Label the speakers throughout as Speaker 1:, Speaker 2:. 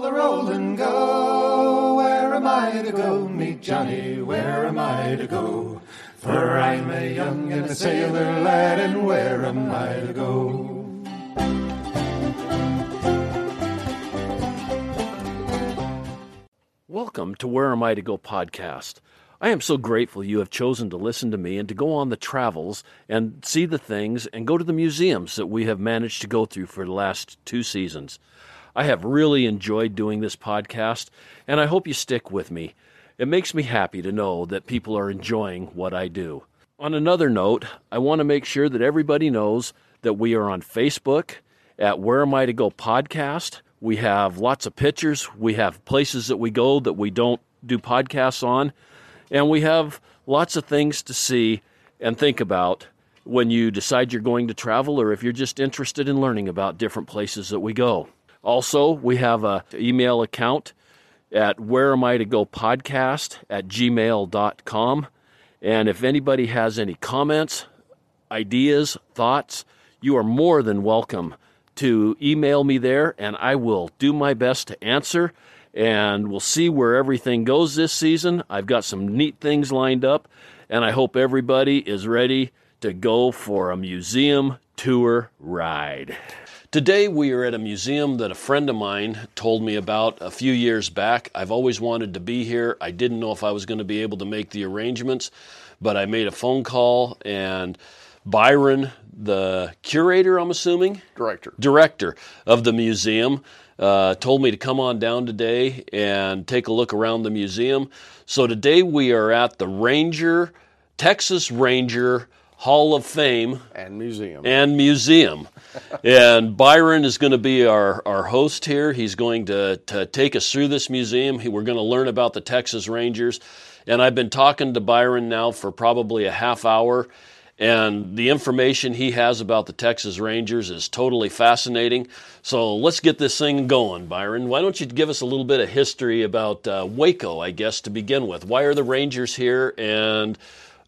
Speaker 1: the roll and go. Where am I to go? Meet Johnny, where am I to go? For I'm a young and a sailor lad, and where am I to go?
Speaker 2: Welcome to Where Am I to Go podcast. I am so grateful you have chosen to listen to me and to go on the travels and see the things and go to the museums that we have managed to go through for the last two seasons. I have really enjoyed doing this podcast, and I hope you stick with me. It makes me happy to know that people are enjoying what I do. On another note, I want to make sure that everybody knows that we are on Facebook at Where Am I to Go podcast. We have lots of pictures. We have places that we go that we don't do podcasts on. And we have lots of things to see and think about when you decide you're going to travel or if you're just interested in learning about different places that we go. Also, we have an email account at where am I to go podcast at gmail.com. And if anybody has any comments, ideas, thoughts, you are more than welcome to email me there, and I will do my best to answer. And we'll see where everything goes this season. I've got some neat things lined up, and I hope everybody is ready to go for a museum tour ride. Today, we are at a museum that a friend of mine told me about a few years back. I've always wanted to be here. I didn't know if I was going to be able to make the arrangements, but I made a phone call and Byron, the curator, I'm assuming?
Speaker 3: Director.
Speaker 2: Director of the museum, uh, told me to come on down today and take a look around the museum. So today we are at the Ranger, Texas Ranger Hall of Fame
Speaker 3: and Museum.
Speaker 2: And museum. And Byron is going to be our, our host here. He's going to, to take us through this museum. We're going to learn about the Texas Rangers. And I've been talking to Byron now for probably a half hour and the information he has about the Texas Rangers is totally fascinating. So let's get this thing going, Byron. Why don't you give us a little bit of history about uh, Waco, I guess, to begin with? Why are the Rangers here? And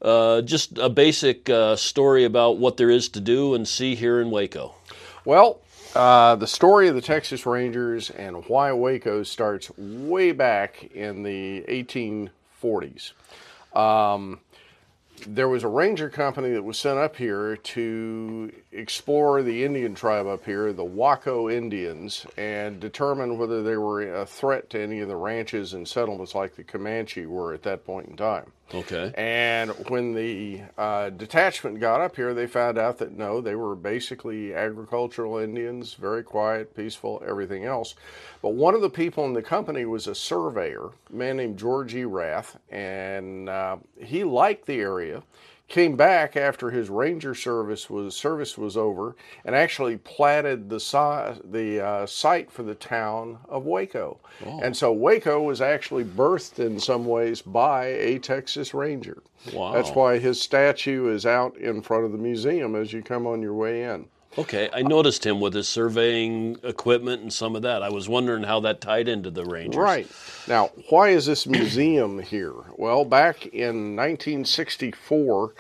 Speaker 2: uh, just a basic uh, story about what there is to do and see here in Waco.
Speaker 3: Well, uh, the story of the Texas Rangers and why Waco starts way back in the 1840s. Um, there was a ranger company that was sent up here to explore the Indian tribe up here, the Waco Indians, and determine whether they were a threat to any of the ranches and settlements like the Comanche were at that point in time.
Speaker 2: Okay.
Speaker 3: And when the uh, detachment got up here, they found out that no, they were basically agricultural Indians, very quiet, peaceful, everything else. But one of the people in the company was a surveyor, a man named George E. Rath, and uh, he liked the area came back after his ranger service was service was over and actually platted the si- the uh, site for the town of Waco. Oh. And so Waco was actually birthed in some ways by a Texas Ranger.
Speaker 2: Wow.
Speaker 3: That's why his statue is out in front of the museum as you come on your way in.
Speaker 2: Okay, I noticed him with his surveying equipment and some of that. I was wondering how that tied into the Rangers.
Speaker 3: Right. Now, why is this museum here? Well, back in 1964,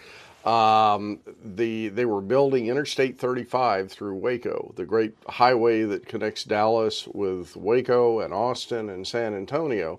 Speaker 3: um, the they were building Interstate 35 through Waco, the great highway that connects Dallas with Waco and Austin and San Antonio.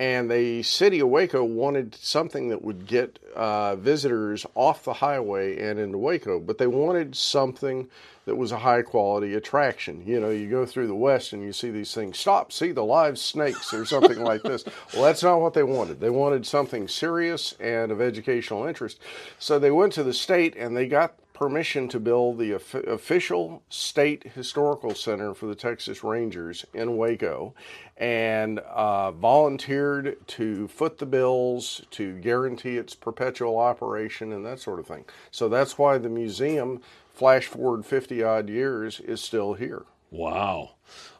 Speaker 3: And the city of Waco wanted something that would get uh, visitors off the highway and into Waco, but they wanted something that was a high quality attraction. You know, you go through the West and you see these things, stop, see the live snakes or something like this. Well, that's not what they wanted. They wanted something serious and of educational interest. So they went to the state and they got permission to build the official state historical center for the Texas Rangers in Waco and uh, volunteered to foot the bills to guarantee its perpetual operation and that sort of thing. So that's why the museum, flash forward 50 odd years, is still here.
Speaker 2: Wow.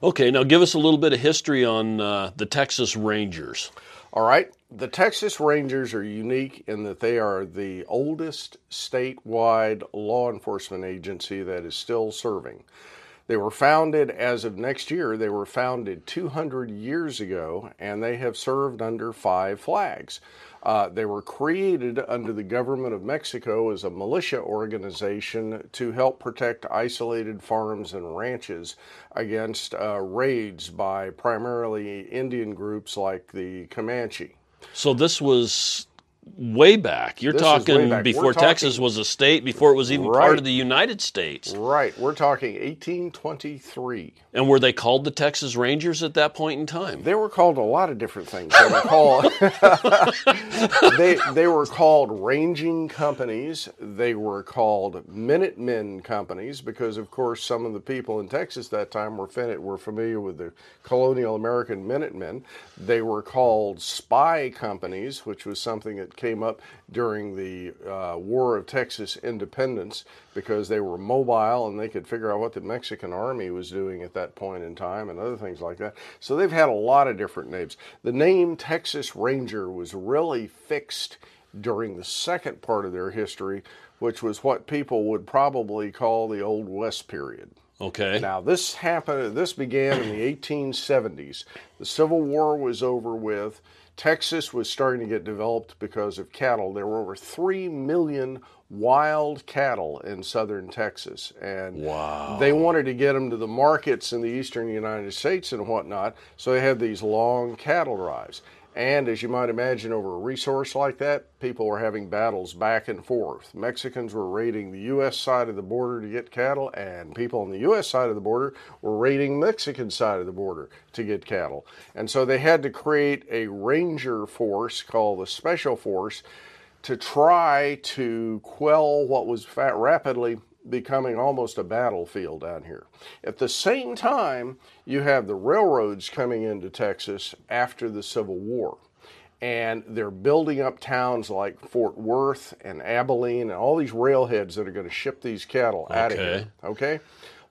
Speaker 2: Okay, now give us a little bit of history on uh, the Texas Rangers.
Speaker 3: All right. The Texas Rangers are unique in that they are the oldest statewide law enforcement agency that is still serving. They were founded as of next year. They were founded 200 years ago, and they have served under five flags. Uh, they were created under the government of Mexico as a militia organization to help protect isolated farms and ranches against uh, raids by primarily Indian groups like the Comanche.
Speaker 2: So this was way back. You're
Speaker 3: This
Speaker 2: talking
Speaker 3: back.
Speaker 2: Before Texas was a state, before it was even
Speaker 3: Right.
Speaker 2: part of the United States.
Speaker 3: Right, we're talking 1823.
Speaker 2: And were they called the Texas Rangers at that point in time?
Speaker 3: They were called a lot of different things. They were called they they were called ranging companies. They were called Minutemen companies because, of course, some of the people in Texas that time were were familiar with the colonial American Minutemen. They were called spy companies, which was something that came up during the uh, War of Texas Independence because they were mobile and they could figure out what the Mexican army was doing at that point in time and other things like that. So they've had a lot of different names. The name Texas Ranger was really fixed during the second part of their history, which was what people would probably call the Old West period.
Speaker 2: Okay.
Speaker 3: Now, this happened, this began in the 1870s. The Civil War was over with. Texas was starting to get developed because of cattle. There were over 3 million wild cattle in southern Texas. And
Speaker 2: Wow.
Speaker 3: they wanted to get them to the markets in the eastern United States and whatnot. So they had these long cattle drives. And as you might imagine, over a resource like that, people were having battles back and forth. Mexicans were raiding the U.S. side of the border to get cattle, and people on the U.S. side of the border were raiding Mexican side of the border to get cattle. And so they had to create a ranger force called the Special Force to try to quell what was rapidly becoming almost a battlefield down here. At the same time, you have the railroads coming into Texas after the Civil War. And they're building up towns like Fort Worth and Abilene and all these railheads that are going to ship these cattle out of here. Okay?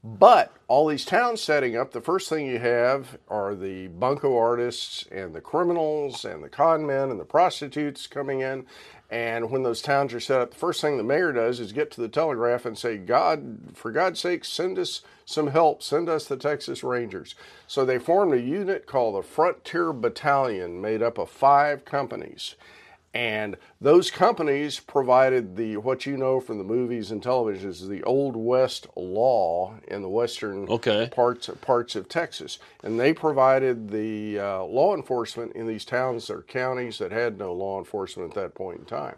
Speaker 3: But all these towns setting up, the first thing you have are the bunco artists and the criminals and the con men and the prostitutes coming in. And when those towns are set up, the first thing the mayor does is get to the telegraph and say, God, for God's sake, send us some help. Send us the Texas Rangers. So they formed a unit called the Frontier Battalion made up of five companies. And those companies provided the what you know from the movies and television is the old west law in the western
Speaker 2: Okay.
Speaker 3: parts parts of Texas, and they provided the uh, law enforcement in these towns or counties that had no law enforcement at that point in time.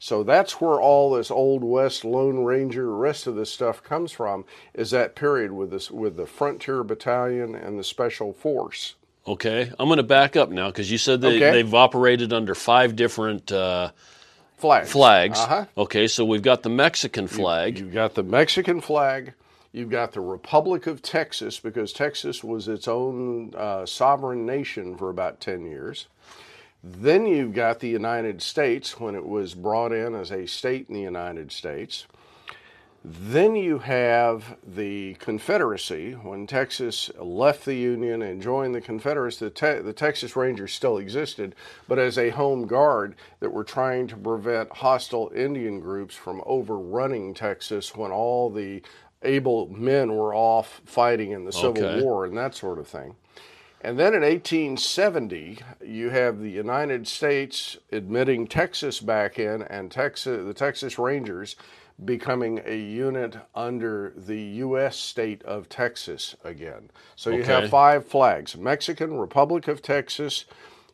Speaker 3: So that's where all this old west Lone Ranger, rest of this stuff comes from. Is that period with this with the Frontier Battalion and the Special Force.
Speaker 2: Okay. I'm going to back up now because you said they,
Speaker 3: Okay.
Speaker 2: they've operated under five different uh,
Speaker 3: Flags.
Speaker 2: flags.
Speaker 3: Uh-huh.
Speaker 2: Okay. So we've got the Mexican flag.
Speaker 3: You've got the Mexican flag. You've got the Republic of Texas because Texas was its own uh, sovereign nation for about 10 years. Then you've got the United States when it was brought in as a state in the United States. Then you have the Confederacy. When Texas left the Union and joined the Confederacy, the, Te- the Texas Rangers still existed, but as a home guard that were trying to prevent hostile Indian groups from overrunning Texas when all the able men were off fighting in the Civil
Speaker 2: Okay.
Speaker 3: War and that sort of thing. And then in 1870, you have the United States admitting Texas back in, and Texas, the Texas Rangers becoming a unit under the U.S. state of Texas again. So you
Speaker 2: Okay.
Speaker 3: have five flags Mexican, Republic of Texas,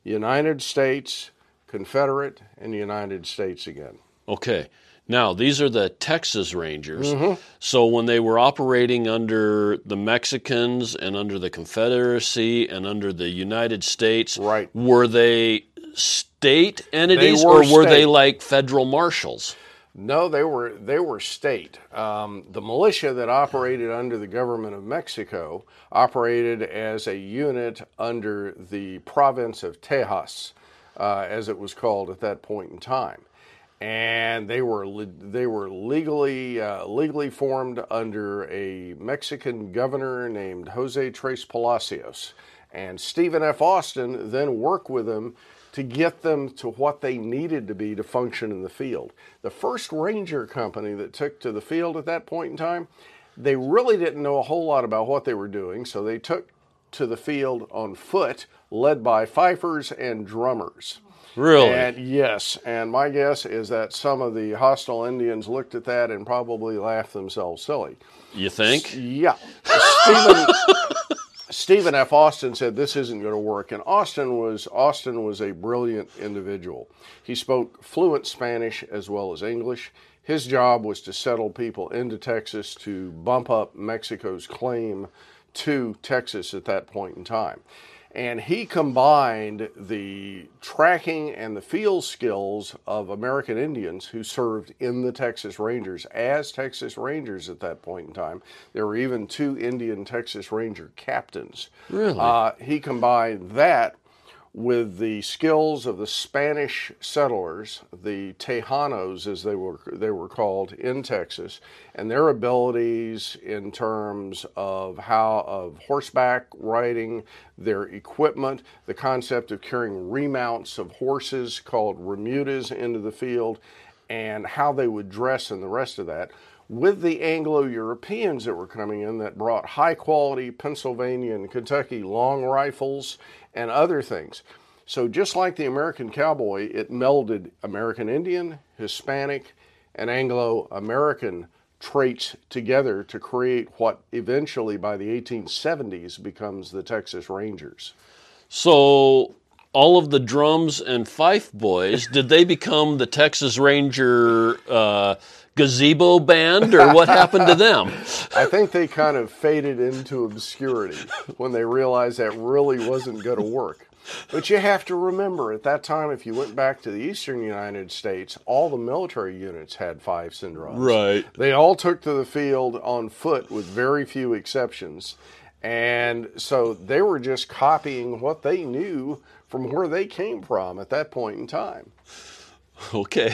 Speaker 3: United States, Confederate, and United States again.
Speaker 2: Okay. Now, these are the Texas Rangers.
Speaker 3: Mm-hmm.
Speaker 2: So when they were operating under the Mexicans and under the Confederacy and under the United States,
Speaker 3: Right.
Speaker 2: were they state entities
Speaker 3: were
Speaker 2: or were they like federal marshals?
Speaker 3: No, they were they were state. Um, the militia that operated under the government of Mexico operated as a unit under the province of Tejas, uh, as it was called at that point in time, and they were they were legally uh, legally formed under a Mexican governor named Jose Trespalacios, and Stephen F. Austin then worked with them to get them to what they needed to be to function in the field. The first ranger company that took to the field at that point in time, They really didn't know a whole lot about what they were doing, so they took to the field on foot, led by fifers and drummers.
Speaker 2: Really?
Speaker 3: And yes, and my guess is that some of the hostile Indians looked at that and probably laughed themselves silly.
Speaker 2: you think?
Speaker 3: Yeah. Stephen, Stephen F. Austin said this isn't going to work, and Austin was Austin was a brilliant individual. He spoke fluent Spanish as well as English. His job was to settle people into Texas to bump up Mexico's claim to Texas at that point in time. And he combined the tracking and the field skills of American Indians who served in the Texas Rangers as Texas Rangers at that point in time. There were even two Indian Texas Ranger captains.
Speaker 2: Really?
Speaker 3: Uh, he combined that with the skills of the Spanish settlers, the Tejanos as they were they were called in Texas, and their abilities in terms of how of horseback riding, their equipment, the concept of carrying remounts of horses called remudas into the field, and how they would dress and the rest of that. With the Anglo Europeans that were coming in that brought high quality Pennsylvania and Kentucky long rifles and other things. So, just like the American cowboy, it melded American Indian, Hispanic, and Anglo American traits together to create what eventually by the 1870s becomes the Texas Rangers.
Speaker 2: So all of the drums and fife boys, did they become the Texas Ranger uh, gazebo band, or what happened to them?
Speaker 3: I think they kind of faded into obscurity when they realized that really wasn't going to work. But you have to remember, at that time, if you went back to the eastern United States, all the military units had five drums.
Speaker 2: Right.
Speaker 3: They all took to the field on foot, with very few exceptions. And so they were just copying what they knew from where they came from at that point in time.
Speaker 2: Okay.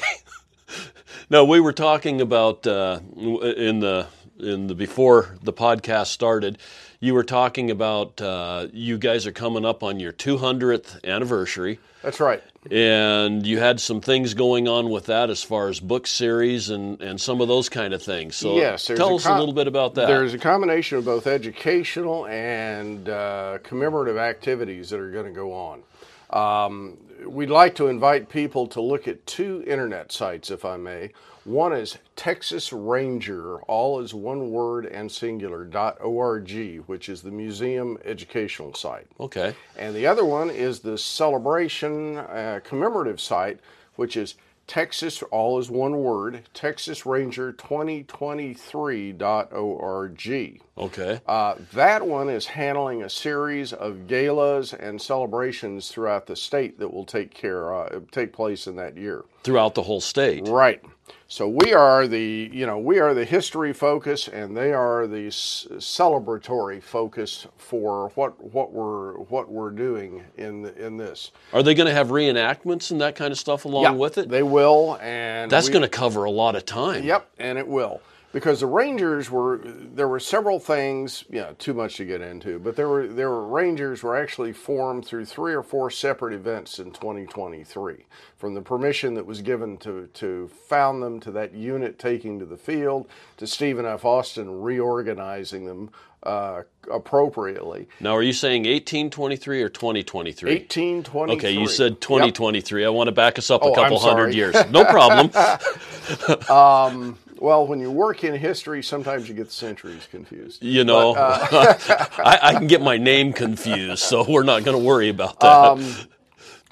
Speaker 2: No, we were talking about uh, in the in the before the podcast started. You were talking about uh, you guys are coming up on your 200th anniversary,
Speaker 3: That's right.
Speaker 2: and you had some things going on with that as far as book series and, and some of those kind of things. So
Speaker 3: Yes,
Speaker 2: tell
Speaker 3: a
Speaker 2: us a little bit about that.
Speaker 3: There's a combination of both educational and uh, commemorative activities that are going to go on. Um, we'd like to invite people to look at two internet sites, if I may. One is Texas Ranger, all is one word and singular, dot .org, which is the museum educational site.
Speaker 2: Okay.
Speaker 3: And the other one is the celebration uh, commemorative site, which is Texas, all is one word, TexasRanger2023.org.
Speaker 2: Okay.
Speaker 3: Uh, that one is handling a series of galas and celebrations throughout the state that will take care uh, take place in that year.
Speaker 2: Throughout the whole state.
Speaker 3: Right. So we are the you know we are the history focus, and they are the s- celebratory focus for what what we're what we're doing in in this.
Speaker 2: Are they going to have reenactments and that kind of stuff along
Speaker 3: Yeah,
Speaker 2: with it?
Speaker 3: They will, and
Speaker 2: That's
Speaker 3: we-
Speaker 2: going to cover a lot of time.
Speaker 3: Yep, and it will. Because the Rangers were there were several things, you know, too much to get into, but there were there were Rangers were actually formed through three or four separate events in 2023. From the permission that was given to to found them to that unit taking to the field to Stephen F. Austin reorganizing them uh, appropriately.
Speaker 2: Now, are you saying 1823 or 2023?
Speaker 3: 1823.
Speaker 2: Okay, you said
Speaker 3: Yep.
Speaker 2: 2023. I want to back us up
Speaker 3: Oh,
Speaker 2: a couple hundred years. No problem.
Speaker 3: Well, when you work in history, sometimes you get the centuries confused.
Speaker 2: You know,
Speaker 3: uh,
Speaker 2: I, I can get my name confused, so we're not going to worry about that.
Speaker 3: Um,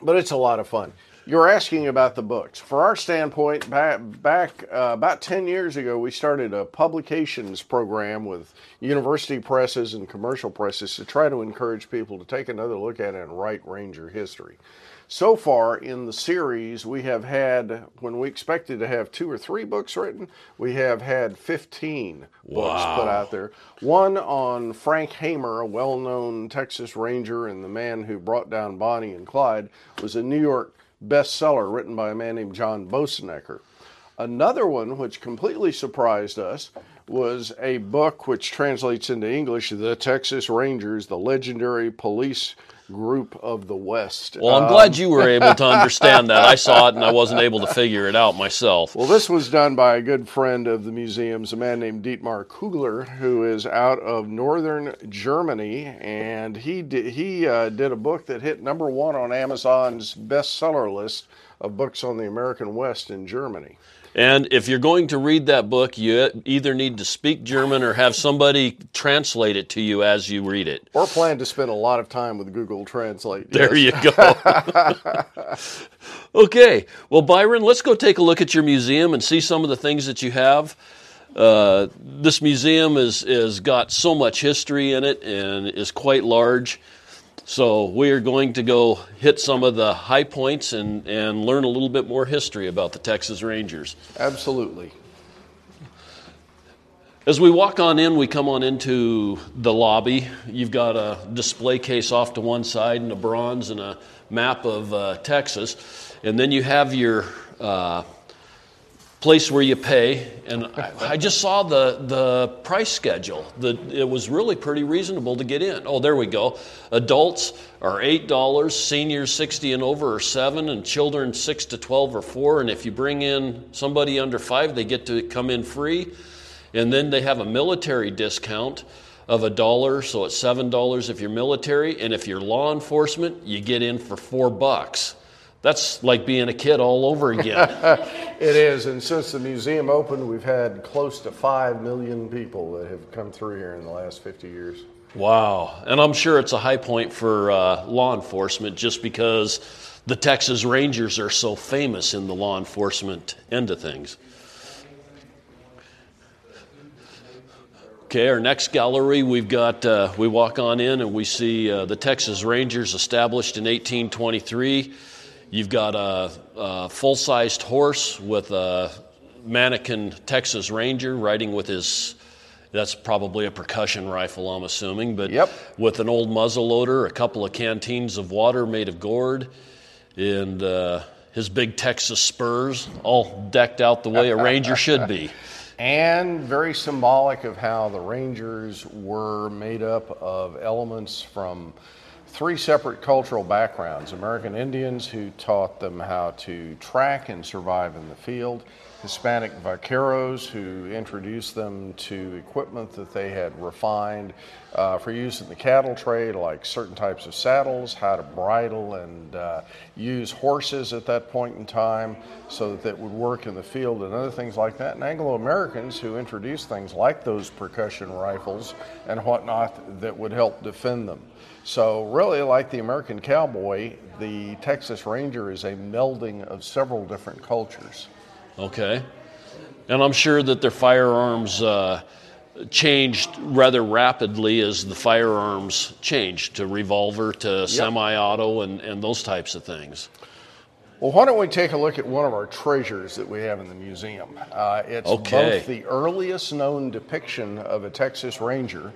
Speaker 3: but it's a lot of fun. You're asking about the books. For our standpoint, back, back uh, about 10 years ago, we started a publications program with university presses and commercial presses to try to encourage people to take another look at it and write Ranger history. So far in the series, we have had, when we expected to have two or three books written, we have had 15 books put out there. One on Frank Hamer, a well known Texas Ranger and the man who brought down Bonnie and Clyde, was a New York bestseller written by a man named John Boessenecker. Another one, which completely surprised us, was a book which translates into English The Texas Rangers, the legendary police group of the West.
Speaker 2: Well, I'm
Speaker 3: Um,
Speaker 2: glad you were able to understand that. I saw it and I wasn't able to figure it out myself.
Speaker 3: Well, this was done by a good friend of the museum's, a man named Dietmar Kugler, who is out of northern Germany, and he did, he uh, did a book that hit number one on Amazon's bestseller list of books on the American West in Germany.
Speaker 2: And if you're going to read that book, you either need to speak German or have somebody translate it to you as you read it.
Speaker 3: Or plan to spend a lot of time with Google Translate.
Speaker 2: There
Speaker 3: yes.
Speaker 2: you go. okay. Well, Byron, let's go take a look at your museum and see some of the things that you have. Uh, this museum is is got so much history in it and is quite large. So we are going to go hit some of the high points and, and learn a little bit more history about the Texas Rangers.
Speaker 3: Absolutely.
Speaker 2: As we walk on in, we come on into the lobby. You've got a display case off to one side and a bronze and a map of uh, Texas. And then you have your uh, place where you pay. And I, I just saw the, the price schedule. The, it was really pretty reasonable to get in. Oh, there we go. Adults are $8, seniors 60 and over are 7 and children 6 to 12 are 4 and if you bring in somebody under 5, they get to come in free. And then they have a military discount of a dollar, so it's seven dollars if you're military, and if you're law enforcement, you get in for four bucks. That's like being a kid all over again.
Speaker 3: It is, and since the museum opened, we've had close to 5 million people that have come through here in the last 50 years.
Speaker 2: wow. And I'm sure it's a high point for uh, law enforcement just because the Texas Rangers are so famous in the law enforcement end of things. Okay, our next gallery, we've got, uh, we walk on in and we see uh, the Texas Rangers established in 1823. You've got a, a full sized horse with a mannequin Texas Ranger riding with his, that's probably a percussion rifle, I'm assuming, but
Speaker 3: Yep.
Speaker 2: with an old muzzle loader, a couple of canteens of water made of gourd, and uh, his big Texas spurs, all decked out the way a Ranger should be.
Speaker 3: and very symbolic of how the Rangers were made up of elements from three separate cultural backgrounds American Indians who taught them how to track and survive in the field, Hispanic vaqueros who introduced them to equipment that they had refined uh, for use in the cattle trade, like certain types of saddles, how to bridle and uh, use horses at that point in time so that that would work in the field and other things like that. And Anglo Americans who introduced things like those percussion rifles and whatnot that would help defend them. So, really, like the American cowboy, the Texas Ranger is a melding of several different cultures.
Speaker 2: Okay. And I'm sure that their firearms uh, changed rather rapidly as the firearms changed to revolver to semi auto and, and those types of things.
Speaker 3: Well, why don't we take a look at one of our treasures that we have in the museum? Uh, it's
Speaker 2: Okay.
Speaker 3: both the earliest known depiction of a Texas Ranger,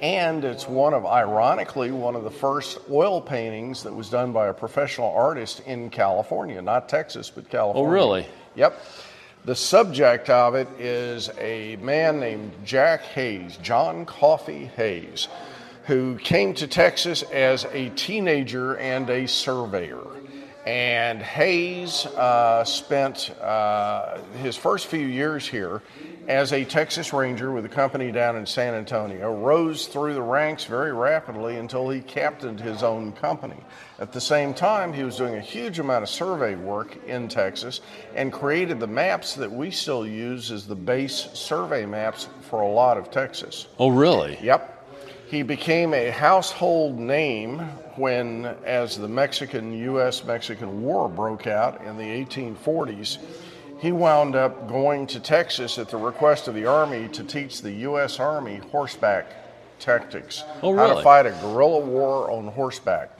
Speaker 3: and it's one of, ironically, one of the first oil paintings that was done by a professional artist in California, not Texas, but California.
Speaker 2: Oh, really?
Speaker 3: Yep. The subject of it is a man named Jack Hays, John Coffee Hays, who came to Texas as a teenager and a surveyor. And Hays uh, spent uh, his first few years here as a Texas Ranger with a company down in San Antonio, rose through the ranks very rapidly until he captained his own company. At the same time, he was doing a huge amount of survey work in Texas and created the maps that we still use as the base survey maps for a lot of Texas.
Speaker 2: Oh, really?
Speaker 3: Yep. He became a household name when, as the Mexican US Mexican War broke out in the 1840s, he wound up going to Texas at the request of the Army to teach the U.S. Army horseback tactics.
Speaker 2: Oh,
Speaker 3: How to fight a guerrilla war on horseback.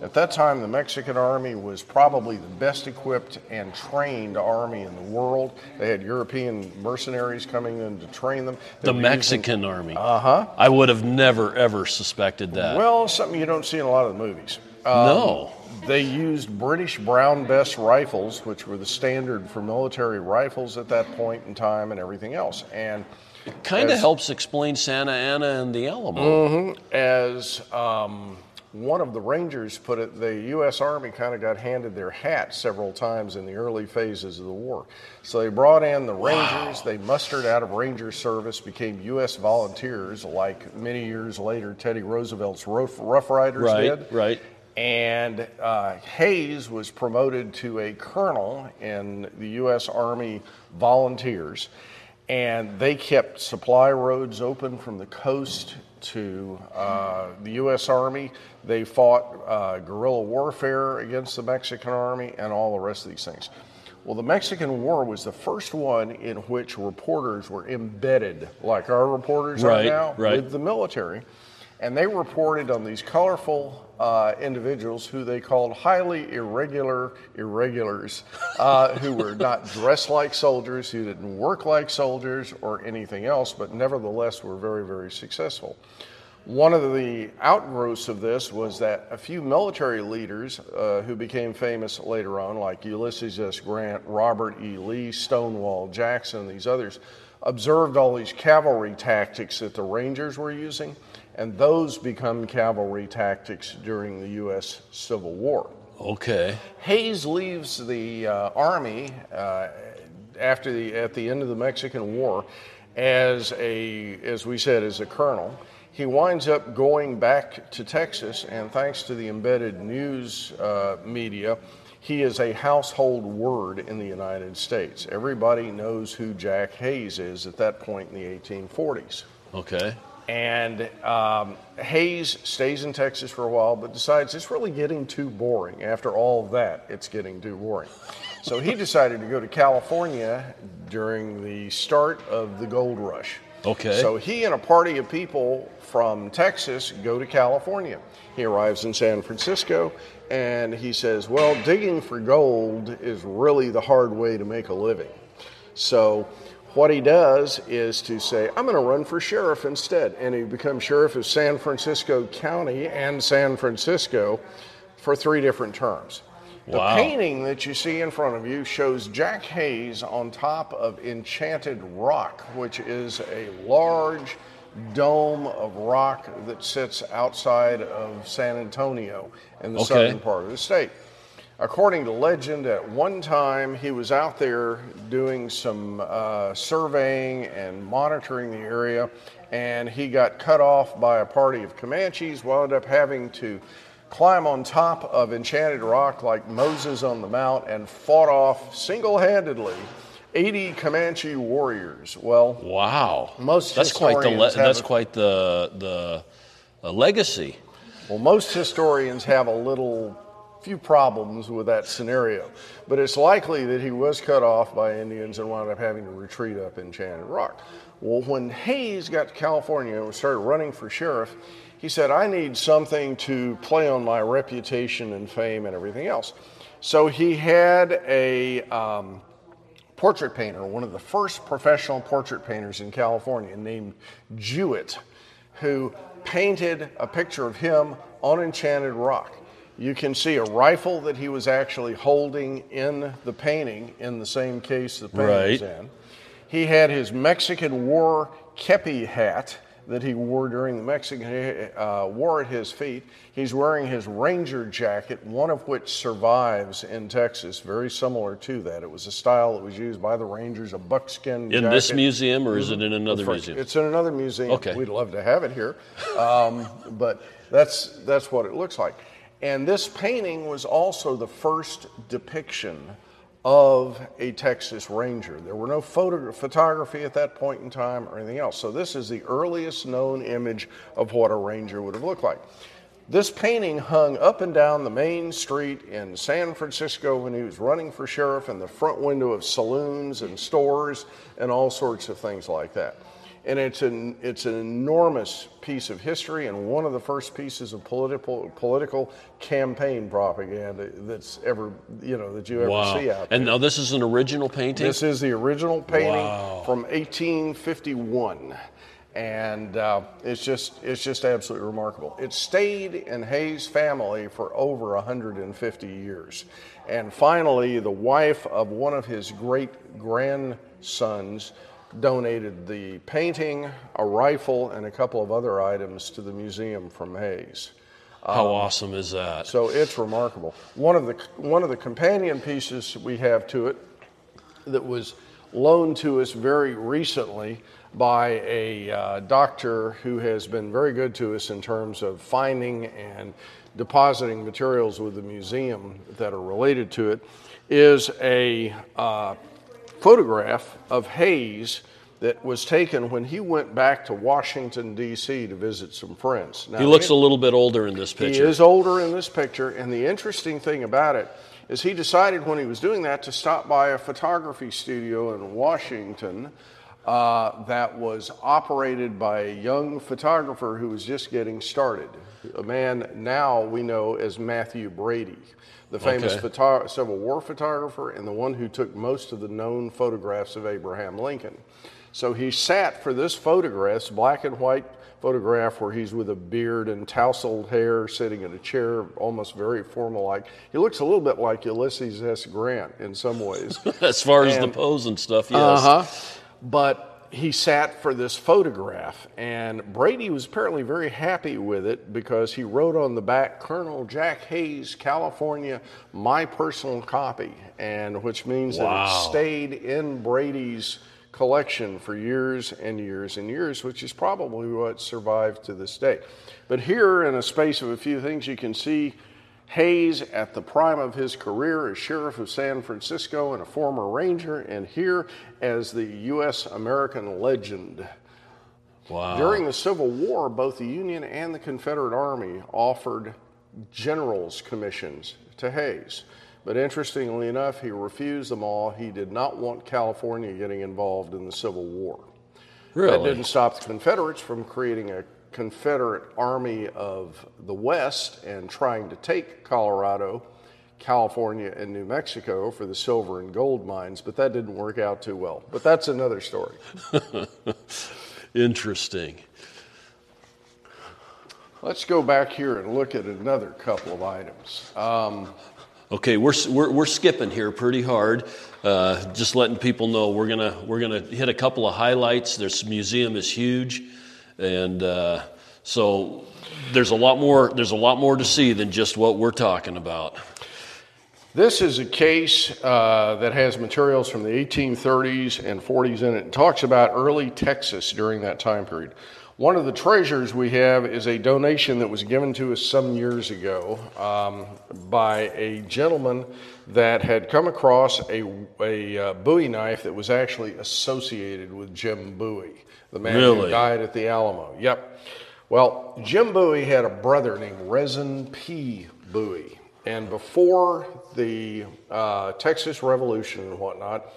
Speaker 3: At that time, the Mexican army was probably the best equipped and trained army in the world. They had European mercenaries coming in to train them. They
Speaker 2: The
Speaker 3: were using-
Speaker 2: Mexican army.
Speaker 3: Uh huh.
Speaker 2: I would have never, ever suspected that.
Speaker 3: Well, something you don't see in a lot of the movies. Um,
Speaker 2: no.
Speaker 3: They used British Brown Bess rifles, which were the standard for military rifles at that point in time and everything else. And
Speaker 2: Kind of helps explain Santa Anna and the Alamo.
Speaker 3: As um, one of the Rangers put it, the U.S. Army kind of got handed their hat several times in the early phases of the war. So they brought in the Rangers, they mustered out of Ranger service, became U.S. volunteers, like many years later Teddy Roosevelt's Rough, Rough Riders
Speaker 2: Right,
Speaker 3: did.
Speaker 2: right.
Speaker 3: And uh, Hays was promoted to a colonel in the U.S. Army Volunteers, and they kept supply roads open from the coast to uh, the U.S. Army. They fought uh, guerrilla warfare against the Mexican Army and all the rest of these things. Well, the Mexican War was the first one in which reporters were embedded, like our reporters
Speaker 2: Right,
Speaker 3: are now,
Speaker 2: right.
Speaker 3: with the military. And they reported on these colorful uh, individuals who they called highly irregular irregulars, uh, who were not dressed like soldiers, who didn't work like soldiers or anything else, but nevertheless were very, very successful. One of the outgrowths of this was that a few military leaders uh, who became famous later on, like Ulysses S. Grant, Robert E. Lee, Stonewall Jackson, these others, observed all these cavalry tactics that the Rangers were using, and those become cavalry tactics during the U.S. Civil War.
Speaker 2: Okay.
Speaker 3: Hays leaves the uh, army uh, after the at the end of the Mexican War as a as we said as a colonel. He winds up going back to Texas, and thanks to the embedded news uh, media, he is a household word in the United States. Everybody knows who Jack Hays is at that point in the 1840s.
Speaker 2: Okay.
Speaker 3: And um, Hays stays in Texas for a while, but decides it's really getting too boring. After all that, it's getting too boring. So he decided to go to California during the start of the gold rush.
Speaker 2: Okay.
Speaker 3: So he and a party of people from Texas go to California. He arrives in San Francisco and he says, Well, digging for gold is really the hard way to make a living. So what he does is to say, I'm going to run for sheriff instead. And he becomes sheriff of San Francisco County and San Francisco for three different terms. The painting that you see in front of you shows Jack Hays on top of Enchanted Rock, which is a large dome of rock that sits outside of San Antonio in the
Speaker 2: Okay.
Speaker 3: southern part of the state. According to legend, at one time he was out there doing some uh, surveying and monitoring the area, and he got cut off by a party of Comanches, wound up having to climb on top of Enchanted Rock like Moses on the Mount, and fought off single handedly 80 Comanche warriors. Well,
Speaker 2: Wow.
Speaker 3: Most
Speaker 2: that's quite the le- historians—that's
Speaker 3: a-
Speaker 2: quite the the legacy.
Speaker 3: Well, most historians have a little few problems with that scenario, but it's likely that he was cut off by Indians and wound up having to retreat up Enchanted Rock. Well, when Hays got to California and started running for sheriff, he said, I need something to play on my reputation and fame and everything else. So he had a um, portrait painter, one of the first professional portrait painters in California, named Jewett, who painted a picture of him on Enchanted Rock. You can see a rifle that he was actually holding in the painting in the same case the painting was
Speaker 2: Right.
Speaker 3: in. He had his Mexican War kepi hat that he wore during the Mexican uh, War at his feet. He's wearing his Ranger jacket, one of which survives in Texas, very similar to that. It was a style that was used by the Rangers, a buckskin
Speaker 2: In
Speaker 3: jacket.
Speaker 2: this museum, or is it in another
Speaker 3: First,
Speaker 2: museum?
Speaker 3: It's in another museum.
Speaker 2: Okay.
Speaker 3: We'd love to have it here, um, but that's that's what it looks like. And this painting was also the first depiction of a Texas Ranger. There were no photo- photography at that point in time or anything else. So this is the earliest known image of what a Ranger would have looked like. This painting hung up and down the main street in San Francisco when he was running for sheriff in the front window of saloons and stores and all sorts of things like that. And it's an, it's an enormous piece of history and one of the first pieces of political, political campaign propaganda that's ever, you know, that you ever
Speaker 2: wow.
Speaker 3: see out there.
Speaker 2: And now this is an original painting.
Speaker 3: This is the original painting
Speaker 2: Wow.
Speaker 3: from 1851, and uh, it's just it's just absolutely remarkable. It stayed in Hays' family for over 150 years, and finally, the wife of one of his great grandsons donated the painting, a rifle, and a couple of other items to the museum from Hays.
Speaker 2: How awesome is that?
Speaker 3: So it's remarkable. One of the one of the companion pieces we have to it that was loaned to us very recently by a uh, doctor who has been very good to us in terms of finding and depositing materials with the museum that are related to it is a uh, photograph of Hays that was taken when he went back to Washington, D.C. to visit some friends. Now,
Speaker 2: He looks a little bit older in this picture.
Speaker 3: he is older in this picture, and the interesting thing about it is he decided when he was doing that to stop by a photography studio in Washington uh, that was operated by a young photographer who was just getting started. A man now we know as Mathew Brady, the famous
Speaker 2: Okay.
Speaker 3: photo- Civil War photographer and the one who took most of the known photographs of Abraham Lincoln. So he sat for this photograph, this black and white photograph where he's with a beard and tousled hair sitting in a chair, almost very formal like. He looks a little bit like Ulysses S. Grant in some ways.
Speaker 2: as far as the pose and stuff, yes.
Speaker 3: Uh huh. But he sat for this photograph, and Brady was apparently very happy with it because he wrote on the back, Colonel Jack Hays, California, my personal copy, and which means that it stayed in Brady's collection for years and years and years, which is probably what survived to this day. But here, in a space of a few things, you can see Hays at the prime of his career as sheriff of San Francisco and a former ranger, and here as the U.S. American legend.
Speaker 2: Wow.
Speaker 3: During the Civil War, both the Union and the Confederate Army offered generals' commissions to Hays. But interestingly enough, he refused them all. He did not want California getting involved in the Civil War.
Speaker 2: Really?
Speaker 3: That didn't stop the Confederates from creating a Confederate army of the West and trying to take Colorado, California, and New Mexico for the silver and gold mines, but that didn't work out too well. But that's another story.
Speaker 2: Interesting.
Speaker 3: Let's go back here and look at another couple of items. Um,
Speaker 2: Okay, we're, we're, we're skipping here pretty hard. Uh, just letting people know we're gonna we're gonna hit a couple of highlights. This museum is huge, and uh, so there's a lot more there's a lot more to see than just what we're talking about.
Speaker 3: This is a case uh, that has materials from the 1830s and 40s in it. It talks about early Texas during that time period. One of the treasures we have is a donation that was given to us some years ago um, by a gentleman that had come across a, a uh, Bowie knife that was actually associated with Jim Bowie, the man who died at the Alamo. Yep. Well, Jim Bowie had a brother named Rezin P. Bowie. And before the uh, Texas Revolution and whatnot,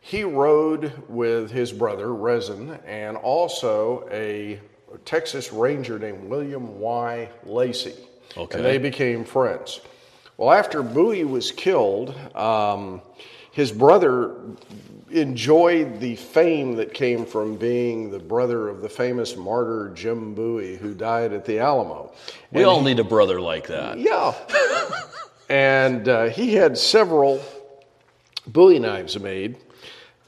Speaker 3: he rode with his brother, Rezin, and also a Texas Ranger named William Y. Lacey.
Speaker 2: Okay.
Speaker 3: And they became friends. Well, after Bowie was killed, um, his brother enjoyed the fame that came from being the brother of the famous martyr Jim Bowie, who died at the Alamo.
Speaker 2: We all need a brother like that.
Speaker 3: Yeah. and uh, he had several Bowie knives made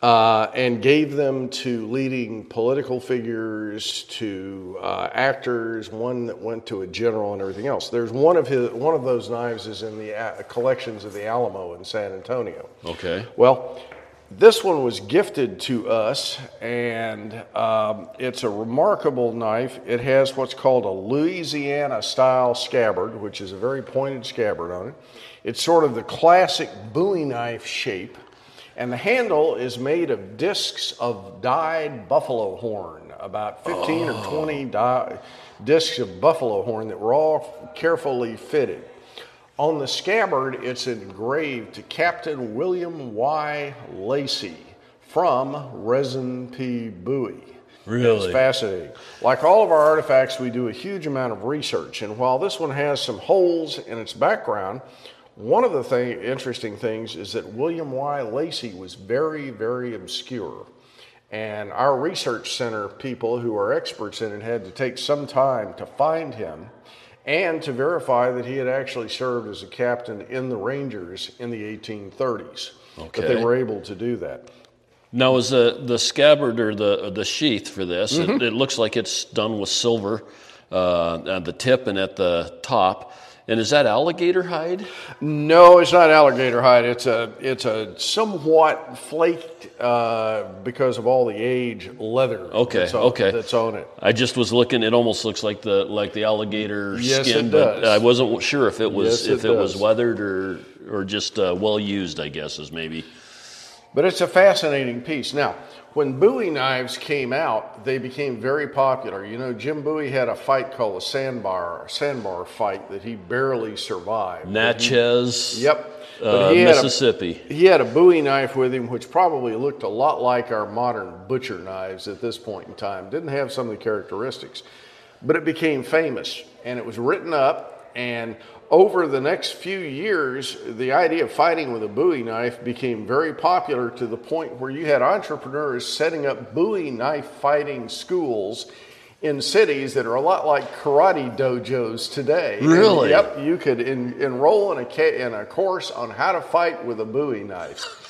Speaker 3: uh, and gave them to leading political figures, to uh, actors, one that went to a general and everything else. There's one of his one of those knives is in the uh, collections of the Alamo in San Antonio.
Speaker 2: Okay.
Speaker 3: Well, this one was gifted to us, and um, it's a remarkable knife. It has what's called a Louisiana style scabbard, which is a very pointed scabbard on it. It's sort of the classic Bowie knife shape, and the handle is made of discs of dyed buffalo horn, about 15 or 20 di- discs of buffalo horn that were all carefully fitted. On the scabbard, it's engraved to Captain William Y. Lacey from Rezin P. Bowie.
Speaker 2: Really?
Speaker 3: It's fascinating. Like all of our artifacts, we do a huge amount of research. And while this one has some holes in its background, one of the thing, interesting things is that William Y. Lacey was very, very obscure. And our research center people who are experts in it had to take some time to find him and to verify that he had actually served as a captain in the Rangers in the 1830s. But they were able to do that.
Speaker 2: Now, is the the scabbard or the the sheath for this?
Speaker 3: Mm-hmm.
Speaker 2: It, it looks like it's done with silver uh, at the tip and at the top. And is that alligator hide?
Speaker 3: No, it's not alligator hide. It's a it's a somewhat flaked uh, because of all the age leather.
Speaker 2: Okay,
Speaker 3: that's on,
Speaker 2: okay.
Speaker 3: that's on it.
Speaker 2: I just was looking. It almost looks like the like the alligator
Speaker 3: Yes,
Speaker 2: skin,
Speaker 3: it
Speaker 2: but
Speaker 3: does.
Speaker 2: I wasn't sure if it was
Speaker 3: Yes,
Speaker 2: if
Speaker 3: it
Speaker 2: it was weathered or or just uh, well used. I guess is maybe.
Speaker 3: But it's a fascinating piece. Now, when Bowie knives came out, they became very popular. You know, Jim Bowie had a fight called a sandbar sandbar fight that he barely survived.
Speaker 2: Natchez.
Speaker 3: Yep.
Speaker 2: Uh,
Speaker 3: he had a-
Speaker 2: Mississippi.
Speaker 3: He had a Bowie knife with him, which probably looked a lot like our modern butcher knives at this point in time. Didn't have some of the characteristics, but it became famous and it was written up. And over the next few years, the idea of fighting with a Bowie knife became very popular to the point where you had entrepreneurs setting up Bowie knife fighting schools in cities that are a lot like karate dojos today. And,
Speaker 2: Really?
Speaker 3: yep, you could en- enroll in a, in a course on how to fight with a Bowie knife.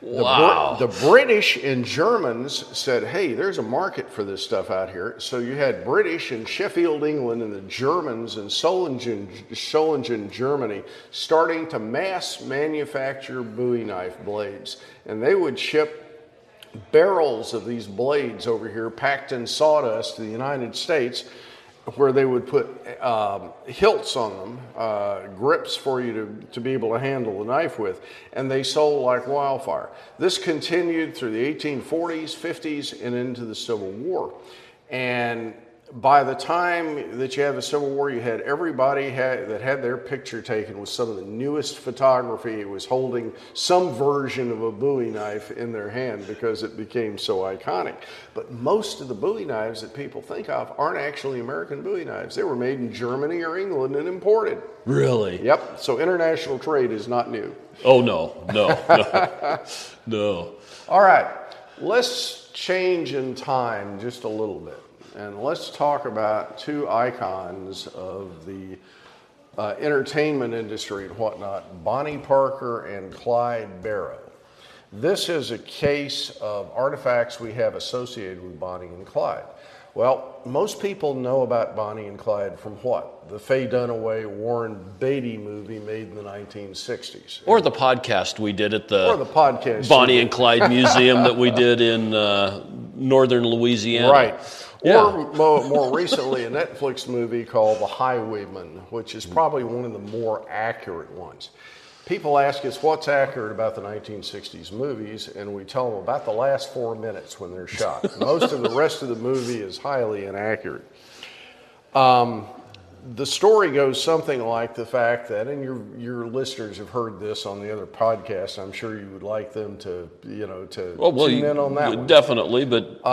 Speaker 3: The, Br- the British and Germans said, hey, there's a market for this stuff out here. So you had British in Sheffield, England, and the Germans in Solingen, Solingen, Germany, starting to mass manufacture Bowie knife blades. And they would ship barrels of these blades over here packed in sawdust to the United States where they would put um, hilts on them, uh, grips for you to, to be able to handle the knife with, and they sold like wildfire. This continued through the 1840s, 50s, and into the Civil War. And by the time that you had the Civil War, you had everybody had, that had their picture taken with some of the newest photography was holding some version of a Bowie knife in their hand because it became so iconic. But most of the Bowie knives that people think of aren't actually American Bowie knives. They were made in Germany or England and imported.
Speaker 2: Really?
Speaker 3: Yep. So international trade is not new.
Speaker 2: Oh no, no, no, no.
Speaker 3: All right, let's change in time just a little bit. And let's talk about two icons of the uh, entertainment industry and whatnot Bonnie Parker and Clyde Barrow. This is a case of artifacts we have associated with Bonnie and Clyde. Well, most people know about Bonnie and Clyde from what? The Faye Dunaway Warren Beatty movie made in the 1960s.
Speaker 2: Or the podcast we did at the,
Speaker 3: Or the podcast.
Speaker 2: Bonnie and Clyde Museum that we did in uh, northern Louisiana.
Speaker 3: Right.
Speaker 2: Yeah.
Speaker 3: Or more, more recently, a Netflix movie called The Highwayman, which is probably one of the more accurate ones. People ask us what's accurate about the 1960s movies, and we tell them about the last four minutes when they're shot. Most of the rest of the movie is highly inaccurate. Um, the story goes something like the fact that, and your your listeners have heard this on the other podcast. I'm sure you would like them to, you know, to
Speaker 2: Well, well,
Speaker 3: tune in on that one.
Speaker 2: definitely, but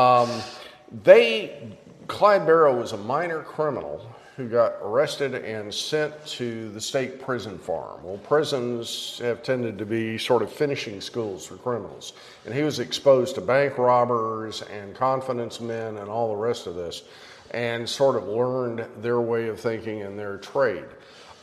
Speaker 3: They, Clyde Barrow was a minor criminal who got arrested and sent to the state prison farm. Well, prisons have tended to be sort of finishing schools for criminals. And he was exposed to bank robbers and confidence men and all the rest of this and sort of learned their way of thinking and their trade.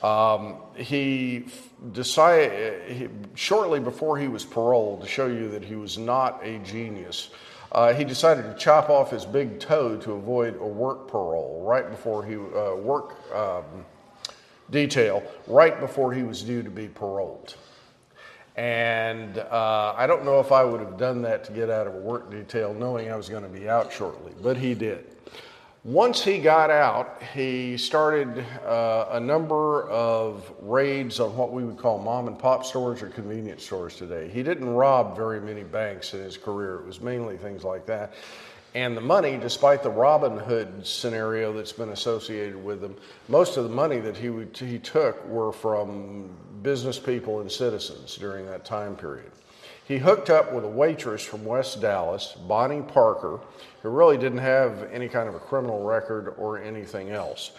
Speaker 3: Um, he decided he, shortly before he was paroled to show you that he was not a genius. Uh, he decided to chop off his big toe to avoid a work parole right before he uh, work um, detail right before he was due to be paroled. And uh, I don't know if I would have done that to get out of a work detail knowing I was going to be out shortly, but he did. Once he got out, he started uh, a number of raids on what we would call mom and pop stores or convenience stores today. He didn't rob very many banks in his career, it was mainly things like that. And the money, despite the Robin Hood scenario that's been associated with him, most of the money that he, would, he took were from business people and citizens during that time period. He hooked up with a waitress from West Dallas, Bonnie Parker, who really didn't have any kind of a criminal record or anything else.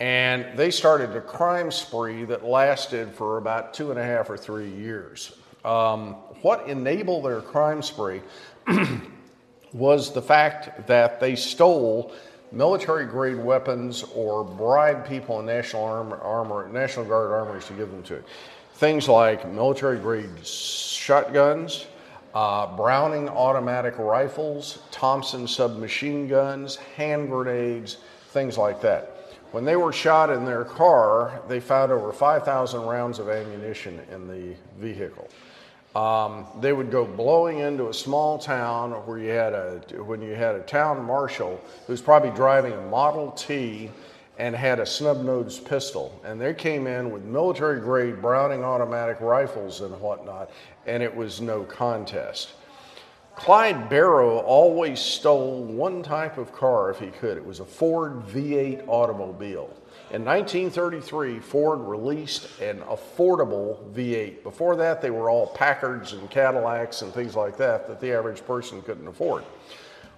Speaker 3: And they started a crime spree that lasted for about two and a half or three years. Um, what enabled their crime spree was the fact that they stole military grade weapons or bribed people in National Armor, Armor, National Guard armories to give them to it. Things like military grade shotguns, uh, Browning automatic rifles, Thompson submachine guns, hand grenades, things like that. When they were shot in their car, they found over 5,000 rounds of ammunition in the vehicle. Um, they would go blowing into a small town where you had a when you had a town marshal who's probably driving a Model T and had a snub-nosed pistol, and they came in with military-grade Browning automatic rifles and whatnot, and it was no contest. Clyde Barrow always stole one type of car if he could. It was a Ford V8 automobile. In 1933, Ford released an affordable V8. Before that, they were all Packards and Cadillacs and things like that that the average person couldn't afford.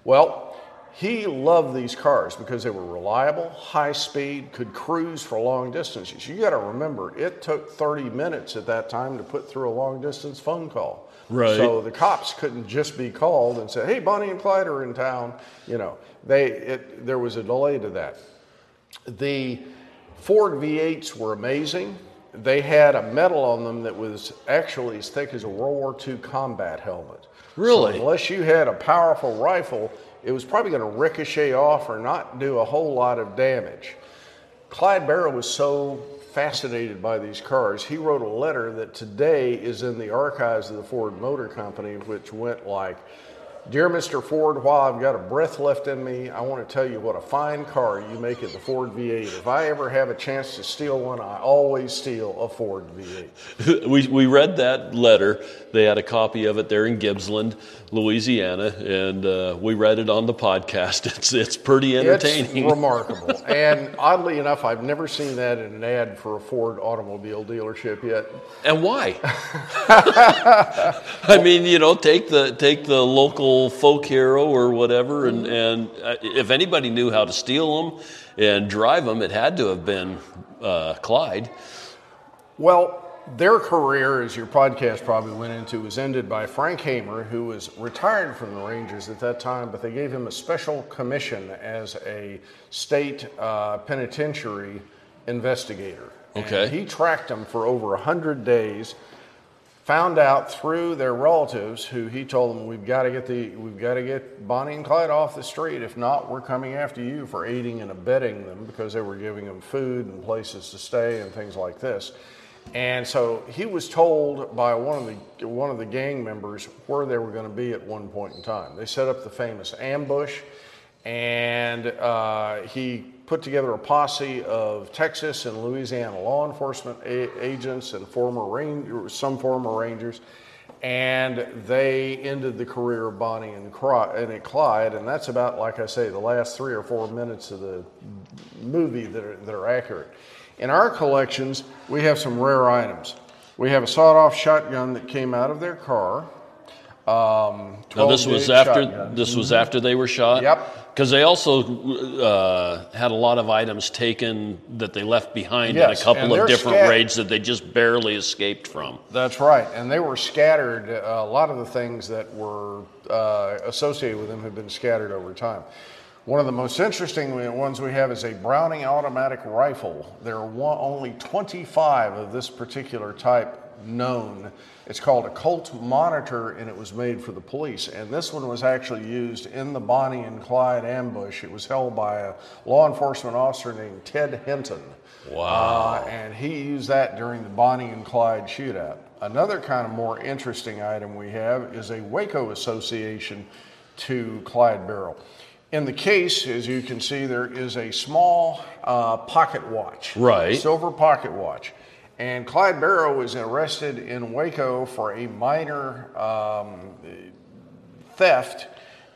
Speaker 3: Well, he loved these cars because they were reliable, high speed, could cruise for long distances. You got to remember, it took 30 minutes at that time to put through a long distance phone call.
Speaker 2: Right.
Speaker 3: So the cops couldn't just be called and say, "Hey, Bonnie and Clyde are in town." You know, they it, there was a delay to that. The Ford V8s were amazing. They had a metal on them that was actually as thick as a World War II combat helmet.
Speaker 2: Really?
Speaker 3: So unless you had a powerful rifle, it was probably going to ricochet off or not do a whole lot of damage. Clyde Barrow was so fascinated by these cars, he wrote a letter that today is in the archives of the Ford Motor Company, which went like, Dear Mr. Ford, while I've got a breath left in me, I want to tell you what a fine car you make at the Ford V8. If I ever have a chance to steal one, I always steal a Ford V8.
Speaker 2: we, we read that letter. They had a copy of it there in Gibsland, Louisiana, and uh, we read it on the podcast. It's, it's pretty entertaining.
Speaker 3: It's remarkable. and oddly enough, I've never seen that in an ad for a Ford automobile dealership yet.
Speaker 2: And why? I mean, you know, take the take the local folk hero or whatever, and and uh, if anybody knew how to steal them and drive them, it had to have been uh, Clyde.
Speaker 3: Well, their career, as your podcast probably went into, was ended by Frank Hamer, who was retired from the Rangers at that time, but they gave him a special commission as a state uh, penitentiary investigator.
Speaker 2: Okay.
Speaker 3: And he tracked them for over 100 days, found out through their relatives who he told them, we've got to get the, we've got to get Bonnie and Clyde off the street. If not, we're coming after you for aiding and abetting them because they were giving them food and places to stay and things like this. And so he was told by one of the one of the gang members where they were going to be at one point in time. They set up the famous ambush, and uh, he put together a posse of Texas and Louisiana law enforcement a- agents and former ranger, some former rangers, and they ended the career of Bonnie and Clyde. And that's about, like I say, the last three or four minutes of the movie that are, that are accurate. In our collections, we have some rare items. We have a sawed-off shotgun that came out of their car. Um,
Speaker 2: Now this was after
Speaker 3: shotgun.
Speaker 2: this was after they were shot.
Speaker 3: Yep.
Speaker 2: Because they also uh, had a lot of items taken that they left behind in a couple of different
Speaker 3: scat-
Speaker 2: raids that they just barely escaped from.
Speaker 3: That's right, and they were scattered. Uh, a lot of the things that were uh, associated with them have been scattered over time. One of the most interesting ones we have is a Browning automatic rifle. There are one, only 25 of this particular type known. It's called a Colt Monitor, and it was made for the police. And this one was actually used in the Bonnie and Clyde ambush. It was held by a law enforcement officer named Ted Hinton.
Speaker 2: Wow.
Speaker 3: Uh, and he used that during the Bonnie and Clyde shootout. Another kind of more interesting item we have is a Waco association to Clyde Barrow. In the case, as you can see, there is a small uh, pocket watch.
Speaker 2: Right.
Speaker 3: Silver pocket watch. And Clyde Barrow was arrested in Waco for a minor um, theft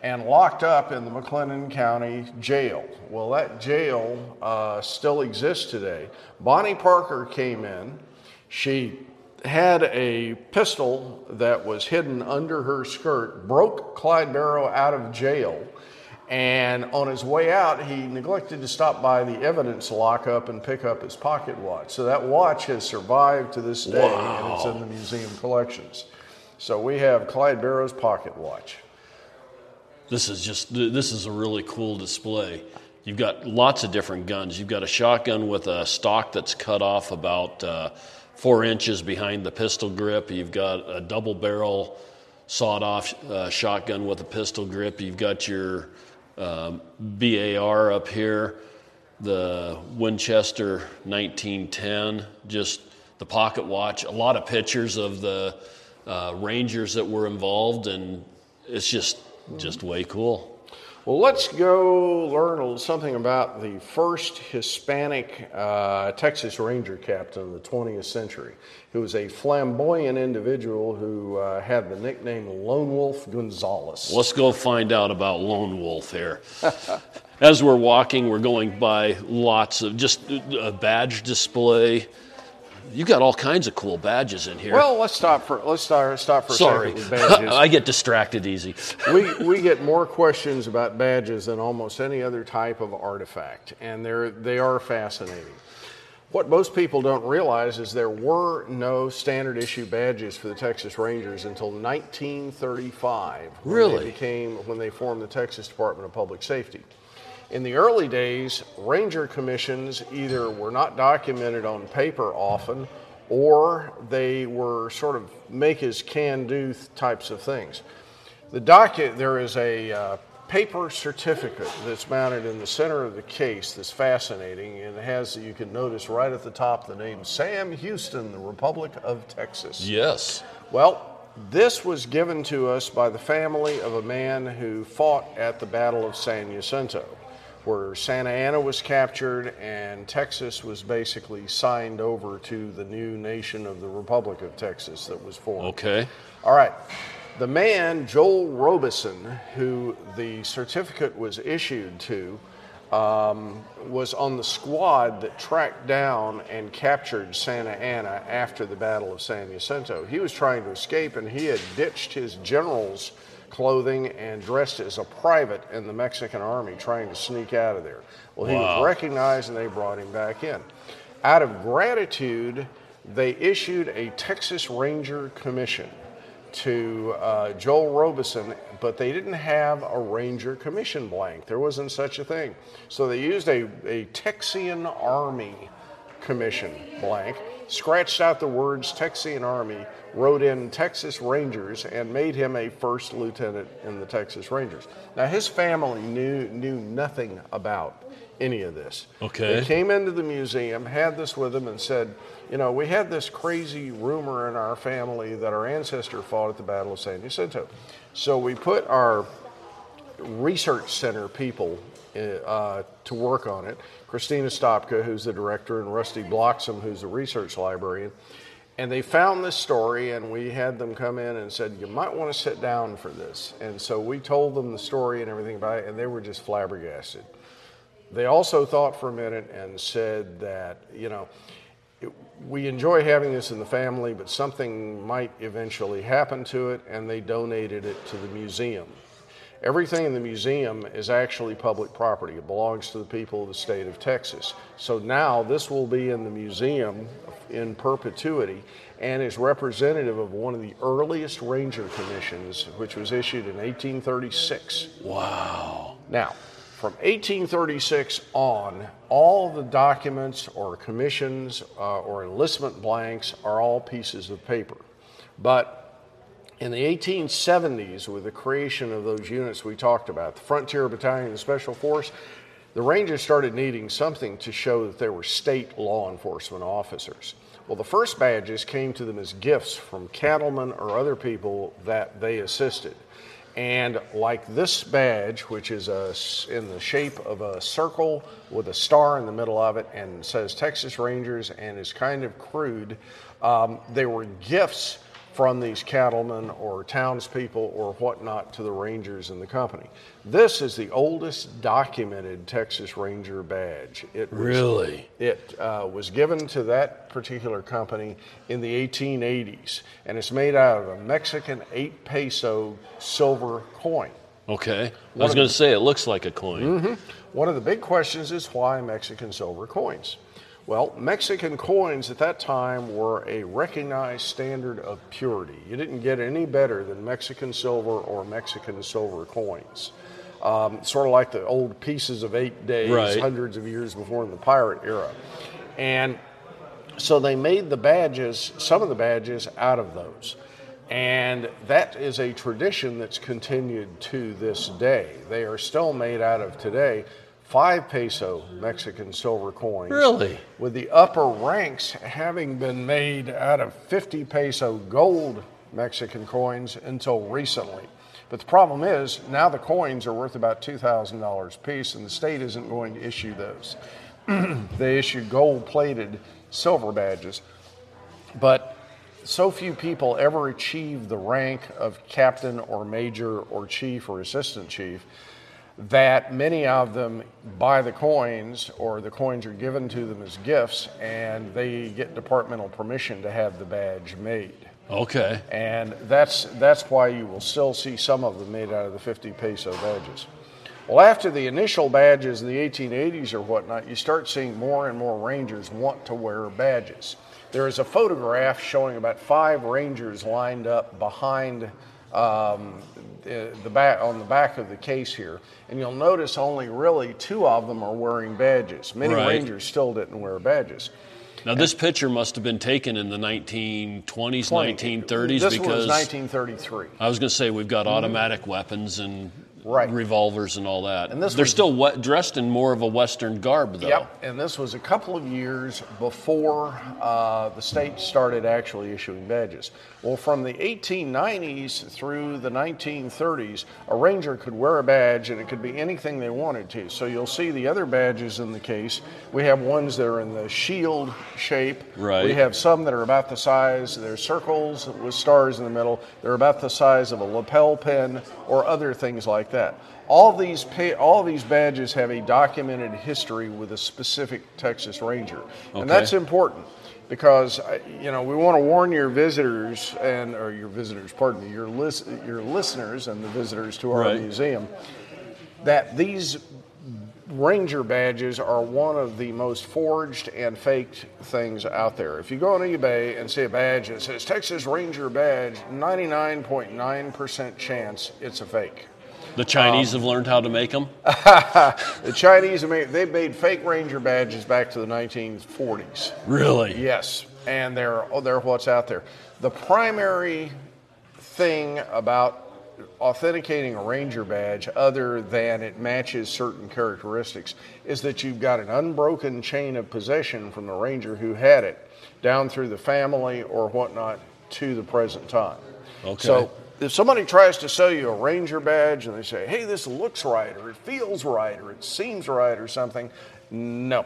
Speaker 3: and locked up in the McLennan County Jail. Well, that jail uh, still exists today. Bonnie Parker came in. She had a pistol that was hidden under her skirt, broke Clyde Barrow out of jail. And on his way out, he neglected to stop by the evidence lockup and pick up his pocket watch. So that watch has survived to this day, and it's in the museum collections. So we have Clyde Barrow's pocket watch.
Speaker 2: This is just this is a really cool display. You've got lots of different guns. You've got a shotgun with a stock that's cut off about uh, four inches behind the pistol grip. You've got a double barrel sawed-off uh, shotgun with a pistol grip. You've got your um, BAR up here, the Winchester 1910, just the pocket watch. A lot of pictures of the uh, Rangers that were involved, and it's just just way cool.
Speaker 3: Well, let's go learn something about the first Hispanic uh, Texas Ranger captain of the 20th century, who was a flamboyant individual who uh, had the nickname Lone Wolf Gonzaullas.
Speaker 2: Let's go find out about Lone Wolf here. As we're walking, we're going by lots of just a badge display. You got all kinds of cool badges in here.
Speaker 3: Well, let's stop for let's start stop for
Speaker 2: Sorry,
Speaker 3: a second with badges.
Speaker 2: I get distracted easy.
Speaker 3: we we get more questions about badges than almost any other type of artifact, and they're they are fascinating. What most people don't realize is there were no standard issue badges for the Texas Rangers until 1935. when
Speaker 2: Really?
Speaker 3: They became when they formed the Texas Department of Public Safety. In the early days, ranger commissions either were not documented on paper often, or they were sort of make as can do types of things. The docket, there is a uh, paper certificate that's mounted in the center of the case that's fascinating and it has, you can notice right at the top the name Sam Houston, the Republic of Texas.
Speaker 2: Yes.
Speaker 3: Well, this was given to us by the family of a man who fought at the Battle of San Jacinto, where Santa Anna was captured and Texas was basically signed over to the new nation of the Republic of Texas that was formed.
Speaker 2: Okay.
Speaker 3: All right. The man, Joel Robison, who the certificate was issued to, um, was on the squad that tracked down and captured Santa Anna after the Battle of San Jacinto. He was trying to escape and he had ditched his general's clothing and dressed as a private in the Mexican army trying to sneak out of there. Well, he
Speaker 2: Wow.
Speaker 3: was recognized and they brought him back in. Out of gratitude, they issued a Texas Ranger Commission to uh, Joel Robison, but they didn't have a Ranger Commission blank. There wasn't such a thing. So they used a, a Texian Army Commission blank, scratched out the words Texian Army, wrote in Texas Rangers, and made him a first lieutenant in the Texas Rangers. Now, his family knew, knew nothing about any of this.
Speaker 2: Okay.
Speaker 3: They came into the museum, had this with them, and said, you know, we had this crazy rumor in our family that our ancestor fought at the Battle of San Jacinto. So we put our research center people uh, to work on it. Christina Stopka, who's the director, and Rusty Bloxam, who's the research librarian. And they found this story, and we had them come in and said, You might want to sit down for this. And so we told them the story and everything about it, and they were just flabbergasted. They also thought for a minute and said that, you know, it, we enjoy having this in the family, but something might eventually happen to it, and they donated it to the museum. Everything in the museum is actually public property. It belongs to the people of the state of Texas. So now this will be in the museum in perpetuity and is representative of one of the earliest ranger commissions, which was issued in 1836.
Speaker 2: Wow.
Speaker 3: Now, from 1836 on, all the documents or commissions uh, or enlistment blanks are all pieces of paper. But in the 1870s, with the creation of those units we talked about, the Frontier Battalion and Special Force, the Rangers started needing something to show that they were state law enforcement officers. Well, the first badges came to them as gifts from cattlemen or other people that they assisted. And like this badge, which is a, in the shape of a circle with a star in the middle of it and says Texas Rangers and is kind of crude, um, they were gifts from these cattlemen or townspeople or whatnot to the Rangers in the company. This is the oldest documented Texas Ranger badge. It was,
Speaker 2: Really?
Speaker 3: It uh, was given to that particular company in the 1880s, and it's made out of a Mexican eight peso silver coin.
Speaker 2: Okay. I was going to say it looks like a coin.
Speaker 3: One of the big questions is why Mexican silver coins? Well, Mexican coins at that time were a recognized standard of purity. You didn't get any better than Mexican silver or Mexican silver coins. Um, sort of like the old pieces of eight days,
Speaker 2: Right.
Speaker 3: hundreds of years before in the pirate era. And so they made the badges, some of the badges, out of those. And that is a tradition that's continued to this day. They are still made out of today five peso Mexican silver coins.
Speaker 2: Really?
Speaker 3: With the upper ranks having been made out of 50 peso gold Mexican coins until recently. But the problem is now the coins are worth about $2,000 a piece, and the state isn't going to issue those. they issue gold plated silver badges. But so few people ever achieve the rank of captain or major or chief or assistant chief that many of them buy the coins or the coins are given to them as gifts and they get departmental permission to have the badge made.
Speaker 2: Okay.
Speaker 3: And that's, that's why you will still see some of them made out of the 50 peso badges. Well, after the initial badges in the 1880s or whatnot, you start seeing more and more Rangers want to wear badges. There is a photograph showing about five Rangers lined up behind um, the, back on the back of the case here, and you'll notice only really two of them are wearing badges. Many
Speaker 2: Right.
Speaker 3: Rangers still didn't wear badges.
Speaker 2: Now, this picture must have been taken in the 1920s, 1930s
Speaker 3: This
Speaker 2: because
Speaker 3: was 1933.
Speaker 2: I was going to say we've got automatic weapons and
Speaker 3: Right.
Speaker 2: revolvers and all that.
Speaker 3: And this
Speaker 2: They're
Speaker 3: was-
Speaker 2: still dressed in more of a Western garb, though.
Speaker 3: Yep, and this was a couple of years before uh, the state started actually issuing badges. Well, from the 1890s through the 1930s, a ranger could wear a badge and it could be anything they wanted to. So you'll see the other badges in the case. We have ones that are in the shield shape.
Speaker 2: Right.
Speaker 3: We have some that are about the size, they're circles with stars in the middle. They're about the size of a lapel pin or other things like that. All these pa- all these badges have a documented history with a specific Texas Ranger, and that's important because you know we want to warn your visitors and or your visitors, pardon me, your your listeners and the visitors to our
Speaker 2: Right.
Speaker 3: museum that these Ranger badges are one of the most forged and faked things out there. If you go on eBay and see a badge that says Texas Ranger badge, 99.9% chance it's a fake.
Speaker 2: The Chinese
Speaker 3: Um,
Speaker 2: have learned how to make them.
Speaker 3: The Chinese, made, they made fake Ranger badges back to the 1940s.
Speaker 2: really?
Speaker 3: Yes, and they're oh, they're what's out there. The primary thing about authenticating a ranger badge, other than it matches certain characteristics, is that you've got an unbroken chain of possession from the ranger who had it down through the family or whatnot to the present time.
Speaker 2: Okay.
Speaker 3: So if somebody tries to sell you a ranger badge and they say, "Hey, this looks right," or "It feels right," or "It seems right," or something, no.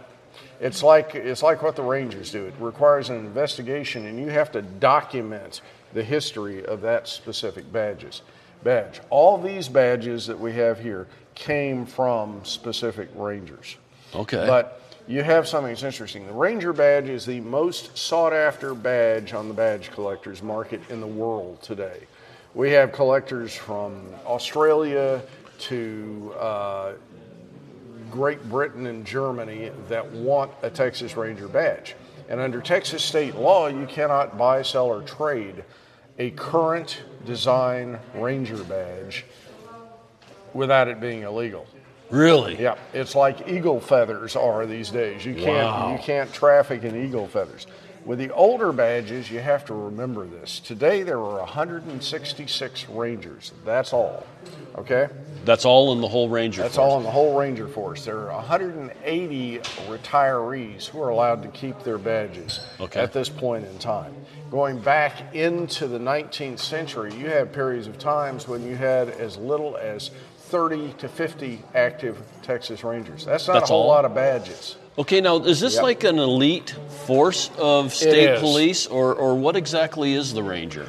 Speaker 3: It's like it's like what the Rangers do. It requires an investigation, and you have to document the history of that specific badges badge. All these badges that we have here came from specific Rangers.
Speaker 2: Okay.
Speaker 3: But you have something that's interesting. The Ranger badge is the most sought after badge on the badge collectors market in the world today. We have collectors from Australia to uh, Great Britain and Germany that want a Texas Ranger badge. And under Texas state law, you cannot buy, sell, or trade a current design Ranger badge without it being illegal.
Speaker 2: really?
Speaker 3: Yeah, it's like eagle feathers are these days. You can't
Speaker 2: Wow.
Speaker 3: you can't traffic in eagle feathers. With the older badges, you have to remember this. Today there are 166 Rangers. That's all. Okay?
Speaker 2: That's all in the whole Ranger.
Speaker 3: That's
Speaker 2: Force.
Speaker 3: all in the whole Ranger Force. There are 180 retirees who are allowed to keep their badges
Speaker 2: Okay.
Speaker 3: at this point in time. Going back into the 19th century, you had periods of times when you had as little as 30 to 50 active Texas Rangers. That's not
Speaker 2: That's
Speaker 3: a whole
Speaker 2: all?
Speaker 3: lot of badges.
Speaker 2: Okay, now is this
Speaker 3: Yep.
Speaker 2: like an elite force of state police, or, or what exactly is the Ranger?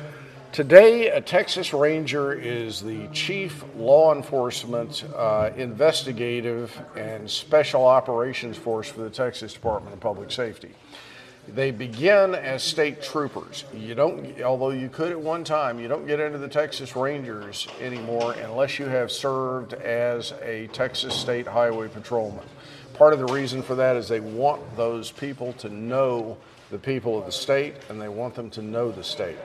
Speaker 3: Today, a Texas Ranger is the chief law enforcement, uh, investigative, and special operations force for the Texas Department of Public Safety. They begin as state troopers. You don't, although you could at one time, you don't get into the Texas Rangers anymore unless you have served as a Texas State Highway Patrolman. Part of the reason for that is they want those people to know the people of the state and they want them to know the state.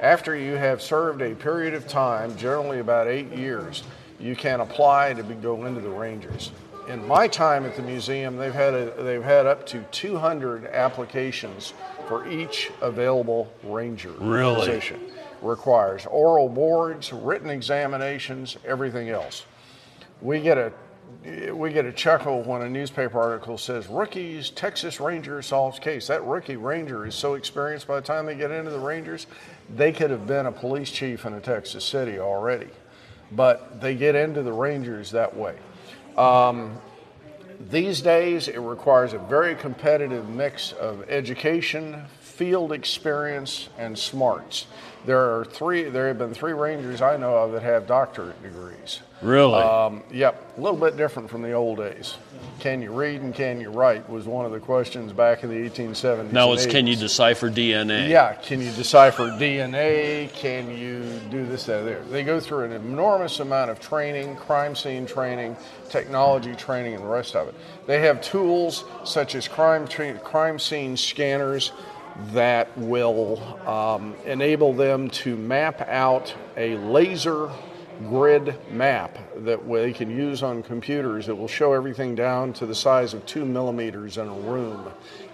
Speaker 3: After you have served a period of time, generally about eight years, you can apply to be, go into the Rangers. In my time at the museum, they've had a, they've had up to 200 applications for each available ranger
Speaker 2: Really?
Speaker 3: position. Requires oral boards, written examinations, everything else. We get a we get a chuckle when a newspaper article says rookies Texas Ranger solves case. That rookie ranger is so experienced by the time they get into the Rangers, they could have been a police chief in a Texas city already. But they get into the Rangers that way. Um, these days, it requires a very competitive mix of education, field experience, and smarts. There are three. There have been three Rangers I know of that have doctorate degrees.
Speaker 2: Really?
Speaker 3: Um, yep, a little bit different from the old days. Can you read and can you write was one of the questions back in the 1870s.
Speaker 2: now it's can you decipher DNA?
Speaker 3: Yeah, can you decipher DNA? Can you do this, that, there? They go through an enormous amount of training, crime scene training, technology training, and the rest of it. They have tools such as crime tra- crime scene scanners that will um, enable them to map out a laser grid map that they can use on computers that will show everything down to the size of two millimeters in a room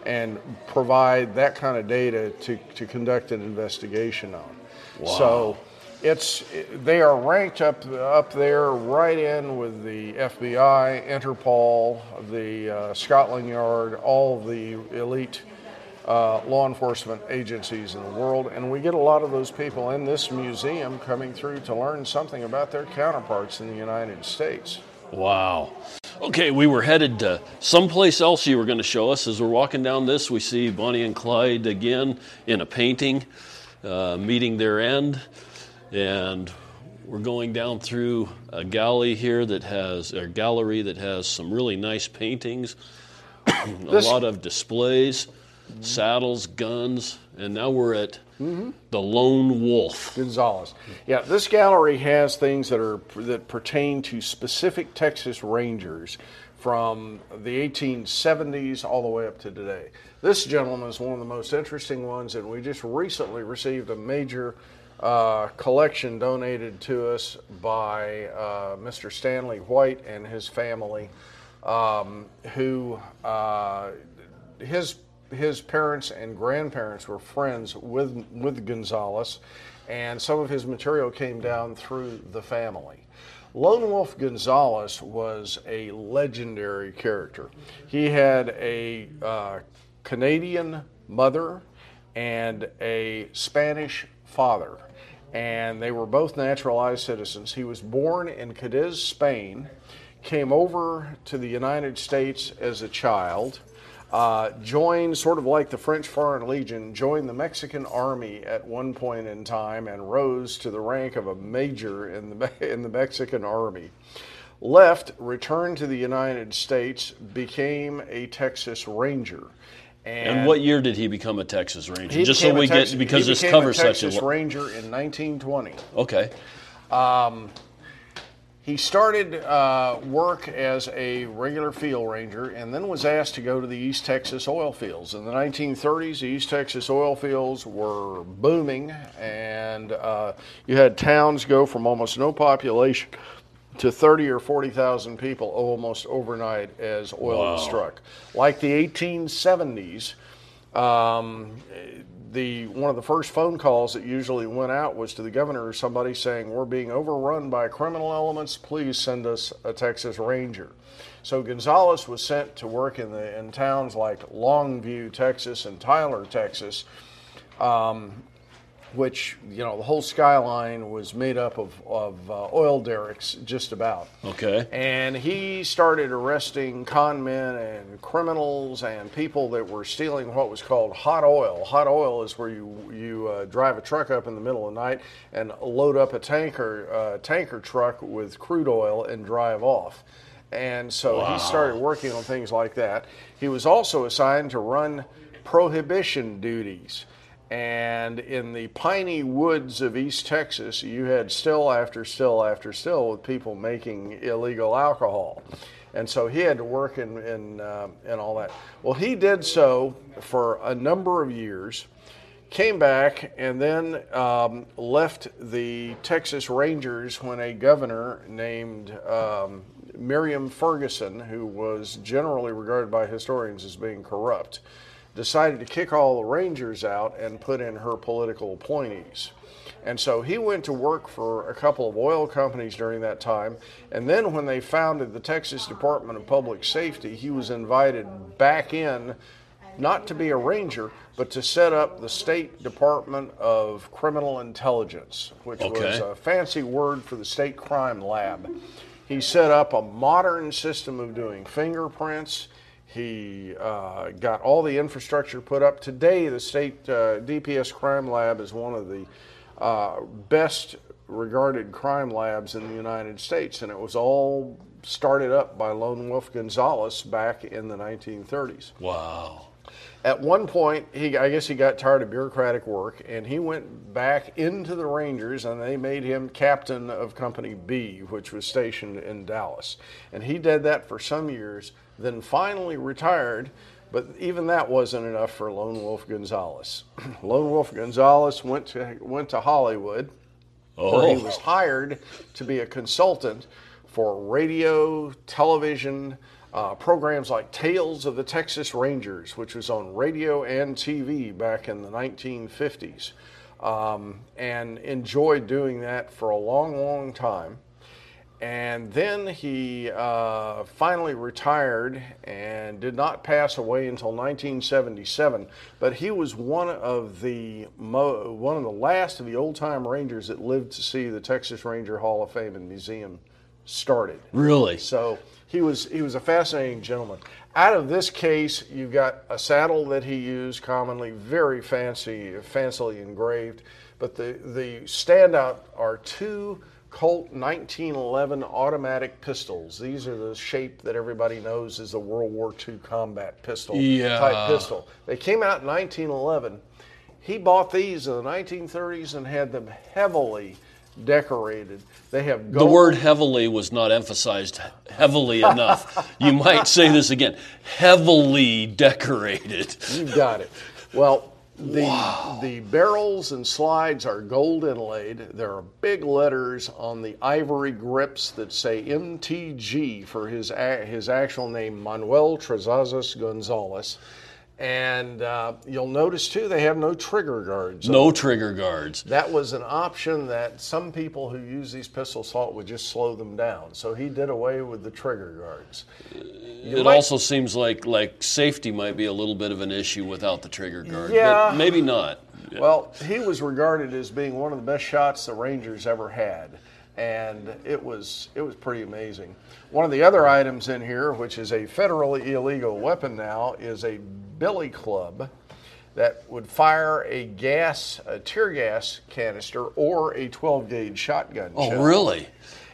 Speaker 3: and provide that kind of data to, to conduct an investigation on. So it's they are ranked up up there right in with the FBI, Interpol, the uh, Scotland Yard, all the elite uh, law enforcement agencies in the world, and we get a lot of those people in this museum coming through to learn something about their counterparts in the United States.
Speaker 2: Wow. Okay, we were headed to someplace else you were going to show us. As we're walking down this, we see Bonnie and Clyde again in a painting, uh, meeting their end. And we're going down through a gallery here that has, a gallery that has some really nice paintings, a
Speaker 3: This-
Speaker 2: lot of displays, saddles, guns, and now we're at the Lone Wolf.
Speaker 3: Gonzaullas. Yeah, this gallery has things that are that pertain to specific Texas Rangers from the 1870s all the way up to today. This gentleman is one of the most interesting ones, and we just recently received a major uh, collection donated to us by uh, Mr. Stanley White and his family, um, who uh, his his parents and grandparents were friends with with Gonzaullas, and some of his material came down through the family. Lone Wolf Gonzaullas was a legendary character. He had a uh, Canadian mother and a Spanish father, and they were both naturalized citizens. He was born in Cadiz, Spain, came over to the United States as a child uh, joined, sort of like the French Foreign Legion, joined the Mexican Army at one point in time and rose to the rank of a major in the, in the Mexican Army. Left, returned to the United States, became a Texas Ranger.
Speaker 2: And what year did he become a Texas Ranger? Just so we
Speaker 3: Texas-
Speaker 2: get because this covers such a
Speaker 3: Texas Ranger in 1920.
Speaker 2: okay.
Speaker 3: He started uh, work as a regular field ranger and then was asked to go to the East Texas oil fields. In the 1930s, the East Texas oil fields were booming, and uh, you had towns go from almost no population to 30 or 40,000 people almost overnight as oil was
Speaker 2: Wow.
Speaker 3: struck. Like the 1870s, um, the one of the first phone calls that usually went out was to the governor or somebody saying we're being overrun by criminal elements. Please send us a texas ranger. So Gonzaullas was sent to work in the in towns like longview texas and tyler texas. Um, which you know the whole skyline was made up of, of uh, oil derricks just about
Speaker 2: Okay.
Speaker 3: and he started arresting con men and criminals and people that were stealing what was called hot oil. Hot oil is where you you uh, drive a truck up in the middle of the night and load up a tanker uh, tanker truck with crude oil and drive off. And so he started working on things like that. He was also assigned to run prohibition duties. And in the piney woods of East Texas, you had still after still after still with people making illegal alcohol. And so he had to work in, in, uh, in all that. Well, he did so for a number of years, came back, and then um, left the Texas Rangers when a governor named um, Miriam Ferguson, who was generally regarded by historians as being corrupt, decided to kick all the Rangers out and put in her political appointees. And so he went to work for a couple of oil companies during that time. And then when they founded the Texas Department of Public Safety, he was invited back in, not to be a ranger, but to set up the State Department of Criminal Intelligence, which
Speaker 2: Okay.
Speaker 3: was a fancy word for the state crime lab. He set up a modern system of doing fingerprints. He uh, got all the infrastructure put up. Today, the state uh, DPS crime lab is one of the uh, best regarded crime labs in the United States, and it was all started up by Lone Wolf Gonzaullas back in the 1930s.
Speaker 2: Wow.
Speaker 3: At one point, he I guess he got tired of bureaucratic work, and he went back into the Rangers, and they made him captain of Company B, which was stationed in Dallas. And he did that for some years, then finally retired. But even that wasn't enough for Lone Wolf Gonzaullas. Lone Wolf Gonzaullas went to went to Hollywood, where he
Speaker 2: Oh.
Speaker 3: was hired to be a consultant for radio, television, uh, programs like Tales of the Texas Rangers, which was on radio and TV back in the 1950s, um, and enjoyed doing that for a long, long time. And then he uh, finally retired and did not pass away until 1977. But he was one of the mo- one of the last of the old time Rangers that lived to see the Texas Ranger Hall of Fame and Museum started.
Speaker 2: Really?
Speaker 3: So he was he was a fascinating gentleman. Out of this case, you've got a saddle that he used commonly, very fancy, fancily engraved. But the the standout are two Colt 1911 automatic pistols. These are the shape that everybody knows is a World War II combat pistol
Speaker 2: Yeah.
Speaker 3: type pistol. They came out in 1911. He bought these in the 1930s and had them heavily decorated. They have
Speaker 2: The word heavily was not emphasized heavily enough. you might say this again heavily decorated.
Speaker 3: You got it. Well, the the barrels and slides are gold inlaid. There are big letters on the ivory grips that say MTG for his his actual name, Manuel Trazazas Gonzaullas. And uh, you'll notice too, they have no trigger guards. on
Speaker 2: No trigger guards.
Speaker 3: That was an option that some people who use these pistols thought would just slow them down. So he did away with the trigger guards. You
Speaker 2: It
Speaker 3: might-
Speaker 2: also seems like like safety might be a little bit of an issue without the trigger guard.
Speaker 3: Yeah.
Speaker 2: But maybe not.
Speaker 3: Well, he was regarded as being one of the best shots the Rangers ever had, and it was it was pretty amazing. One of the other items in here, which is a federally illegal weapon now, is a billy club that would fire a gas, a tear gas canister, or a 12 gauge shotgun.
Speaker 2: Oh,
Speaker 3: shell.
Speaker 2: really?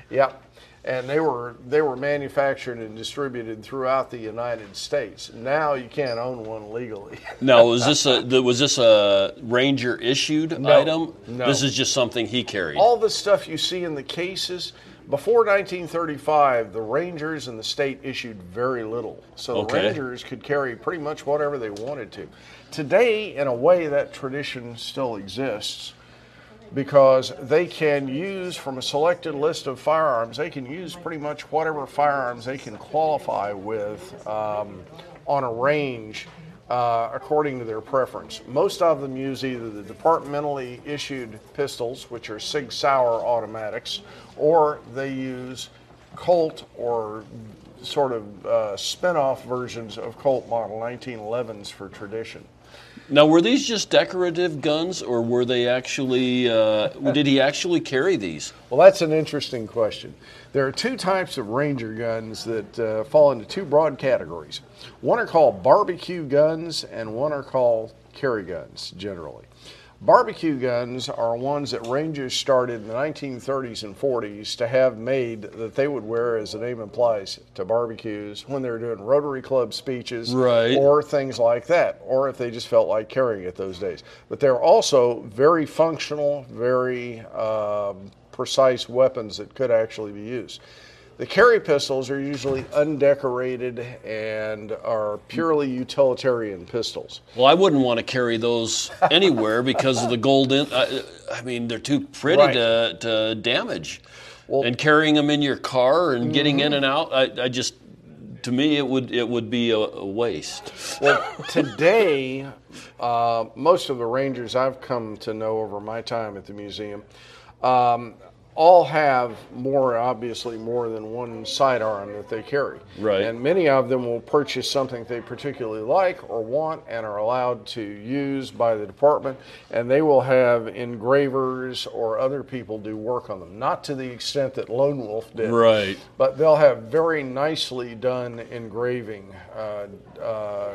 Speaker 3: Yep. And they were they were manufactured and distributed throughout the United States. Now you can't own one legally.
Speaker 2: Now, was this a was this a Ranger issued item?
Speaker 3: no.
Speaker 2: This is just something he carried.
Speaker 3: all the stuff you see in the cases before 1935 the rangers and the state issued very little so the
Speaker 2: Okay.
Speaker 3: rangers could carry pretty much whatever they wanted to today in a way that tradition still exists because they can use from a selected list of firearms they can use pretty much whatever firearms they can qualify with um, on a range uh, according to their preference. Most of them use either the departmentally issued pistols, which are Sig Sauer automatics, or they use Colt or sort of uh, spin-off versions of Colt model 1911s for tradition.
Speaker 2: Now, were these just decorative guns, or were they actually? Uh, did he actually carry these?
Speaker 3: Well, that's an interesting question. There are two types of Ranger guns that uh, fall into two broad categories. One are called barbecue guns, and one are called carry guns, generally. Barbecue guns are ones that Rangers started in the 1930s and 40s to have made that they would wear, as the name implies, to barbecues when they were doing Rotary Club speeches
Speaker 2: Right.
Speaker 3: or things like that, or if they just felt like carrying it those days. But they're also very functional, very um, precise weapons that could actually be used. The carry pistols are usually undecorated and are purely utilitarian pistols.
Speaker 2: Well, I wouldn't want to carry those anywhere because of the golden. Uh, I mean, they're too pretty
Speaker 3: Right.
Speaker 2: to, to damage. and carrying them in your car and getting
Speaker 3: Mm-hmm.
Speaker 2: in and out, I, I just to me, it would it would be a, a waste.
Speaker 3: Well, today, uh, most of the rangers I've come to know over my time at the museum um, all have more, obviously, more than one sidearm that they carry.
Speaker 2: Right.
Speaker 3: And many of them will purchase something they particularly like or want and are allowed to use by the department, and they will have engravers or other people do work on them. Not to the extent that Lone Wolf did.
Speaker 2: Right.
Speaker 3: But they'll have very nicely done engraving. Uh, uh,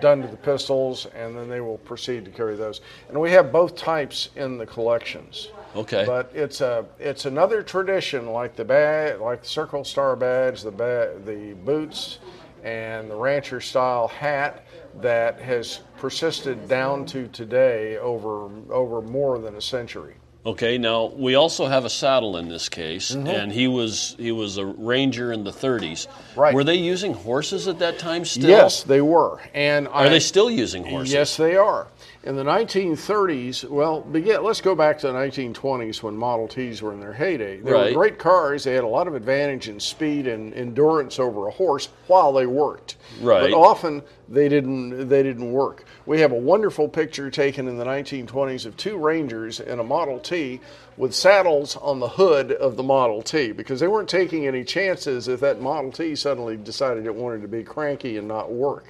Speaker 3: done to the pistols, and then they will proceed to carry those. And we have both types in the collections.
Speaker 2: Okay.
Speaker 3: But it's a it's another tradition like the badge, like the Circle Star badge, the ba- the boots, and the rancher style hat that has persisted down to today over over more than a century.
Speaker 2: Okay, now we also have a saddle in this case,
Speaker 3: Mm-hmm.
Speaker 2: and he was he was a ranger in the 30s.
Speaker 3: Right.
Speaker 2: Were they using horses at that time still?
Speaker 3: Yes, they were. And
Speaker 2: Are
Speaker 3: I,
Speaker 2: they still using horses?
Speaker 3: Yes, they are. In the 1930s, well, begin, let's go back to the 1920s when Model Ts were in their heyday. They
Speaker 2: Right.
Speaker 3: were great cars. They had a lot of advantage in speed and endurance over a horse while they worked.
Speaker 2: Right.
Speaker 3: But often they didn't. They didn't work. We have a wonderful picture taken in the 1920s of two Rangers in a Model T with saddles on the hood of the Model T because they weren't taking any chances if that Model T suddenly decided it wanted to be cranky and not work.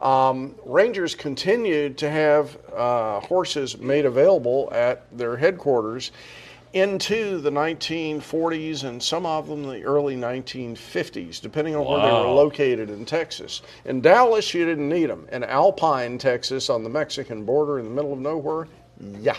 Speaker 3: Um, Rangers continued to have uh, horses made available at their headquarters into the 1940s and some of them the early 1950s, depending on where they were located in Texas. In Dallas, you didn't need them. In Alpine, Texas, on the Mexican border in the middle of nowhere, yeah.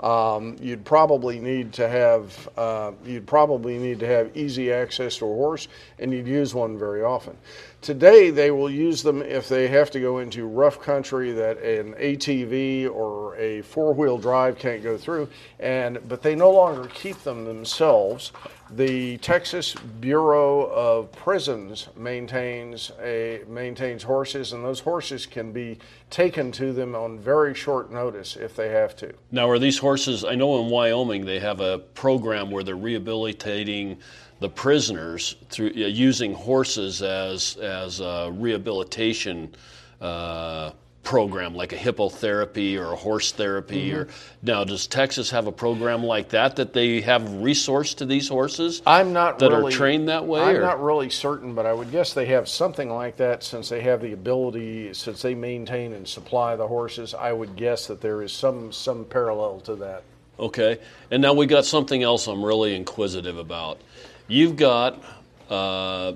Speaker 3: Um, you'd probably need to have uh, you'd probably need to have easy access to a horse, and you'd use one very often. Today, they will use them if they have to go into rough country that an ATV or a four-wheel drive can't go through, and but they no longer keep them themselves. The Texas Bureau of Prisons maintains a maintains horses, and those horses can be taken to them on very short notice if they have to.
Speaker 2: Now, are these horses? I know in Wyoming they have a program where they're rehabilitating the prisoners through uh, using horses as as a rehabilitation uh, program, like a hippotherapy or a horse therapy. Or now, does Texas have a program like that that they have resource to these horses?
Speaker 3: I'm not
Speaker 2: that
Speaker 3: really,
Speaker 2: are trained that way.
Speaker 3: I'm
Speaker 2: or-
Speaker 3: not really certain, but I would guess they have something like that since they have the ability, since they maintain and supply the horses. I would guess that there is some some parallel to that.
Speaker 2: Okay, and now we got something else I'm really inquisitive about. You've got uh,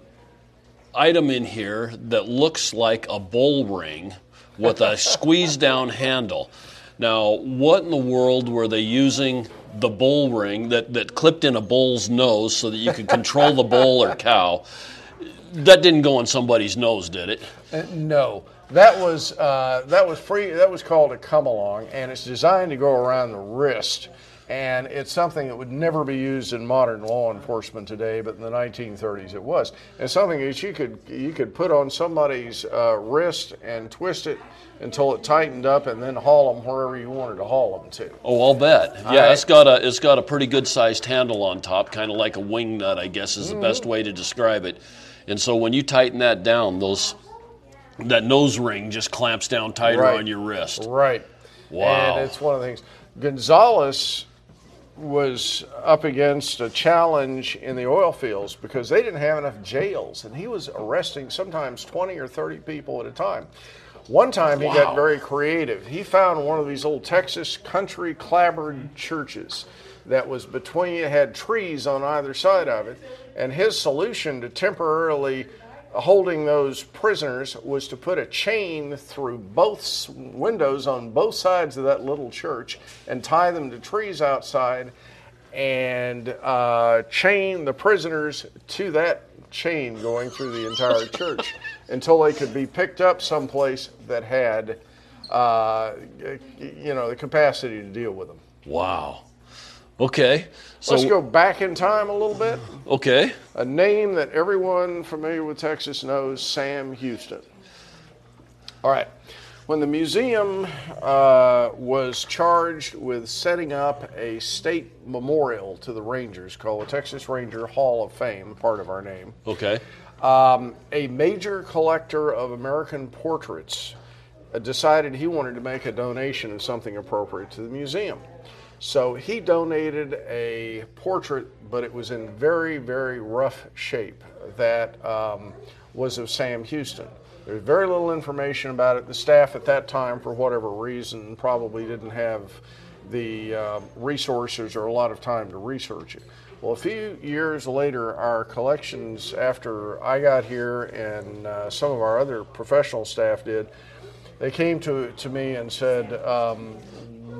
Speaker 2: item in here that looks like a bull ring with a squeeze down handle. Now, what in the world were they using the bull ring that, that clipped in a bull's nose so that you could control the bull or cow? That didn't go on somebody's nose, did it?
Speaker 3: Uh, no, that was uh, that was free. That was called a come along, and it's designed to go around the wrist. And it's something that would never be used in modern law enforcement today, but in the 1930s it was. And something that you could you could put on somebody's uh, wrist and twist it until it tightened up, and then haul them wherever you wanted to haul them to.
Speaker 2: Oh, I'll bet. Yeah,
Speaker 3: right.
Speaker 2: it's got a it's got a pretty good sized handle on top, kind of like a wing nut, I guess is the best way to describe it. And so when you tighten that down, those that nose ring just clamps down tighter
Speaker 3: Right.
Speaker 2: on your wrist.
Speaker 3: Right.
Speaker 2: Wow.
Speaker 3: And it's one of the things. Gonzaullas was up against a challenge in the oil fields because they didn't have enough jails, and he was arresting sometimes 20 or 30 people at a time. One time he
Speaker 2: Wow.
Speaker 3: got very creative. He found one of these old Texas country clapboard churches that was between, it had trees on either side of it, and his solution to temporarily holding those prisoners was to put a chain through both windows on both sides of that little church and tie them to trees outside and uh, chain the prisoners to that chain going through the entire church until they could be picked up someplace that had uh, you know the capacity to deal with them.
Speaker 2: Wow. Okay. So
Speaker 3: Let's go back in time a little bit.
Speaker 2: okay.
Speaker 3: A name that everyone familiar with Texas knows Sam Houston. All right. When the museum uh, was charged with setting up a state memorial to the Rangers called the Texas Ranger Hall of Fame, part of our name,
Speaker 2: Okay.
Speaker 3: Um, a major collector of American portraits uh, decided he wanted to make a donation of something appropriate to the museum. So he donated a portrait, but it was in very, very rough shape that um, was of Sam Houston. There's very little information about it. The staff at that time, for whatever reason, probably didn't have the uh, resources or a lot of time to research it. Well, a few years later, our collections, after I got here and uh, some of our other professional staff did, they came to, to me and said, um,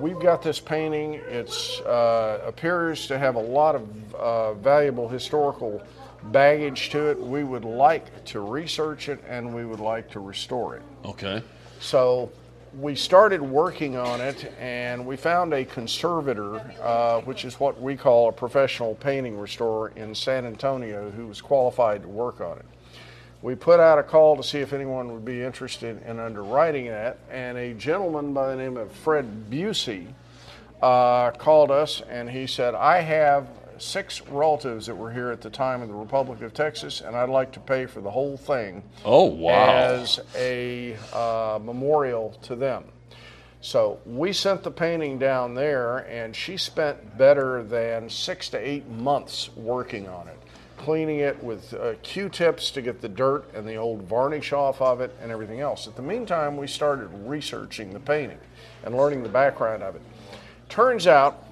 Speaker 3: We've got this painting. It uh, appears to have a lot of uh, valuable historical baggage to it. We would like to research it and we would like to restore it.
Speaker 2: Okay.
Speaker 3: So we started working on it and we found a conservator, uh, which is what we call a professional painting restorer in San Antonio, who was qualified to work on it. We put out a call to see if anyone would be interested in underwriting that, and a gentleman by the name of Fred Busey uh, called us and he said, I have six relatives that were here at the time of the Republic of Texas, and I'd like to pay for the whole thing
Speaker 2: Oh, wow.
Speaker 3: as a uh, memorial to them. So we sent the painting down there, and she spent better than six to eight months working on it, cleaning it with uh, Q-tips to get the dirt and the old varnish off of it and everything else. At the meantime, we started researching the painting and learning the background of it. Turns out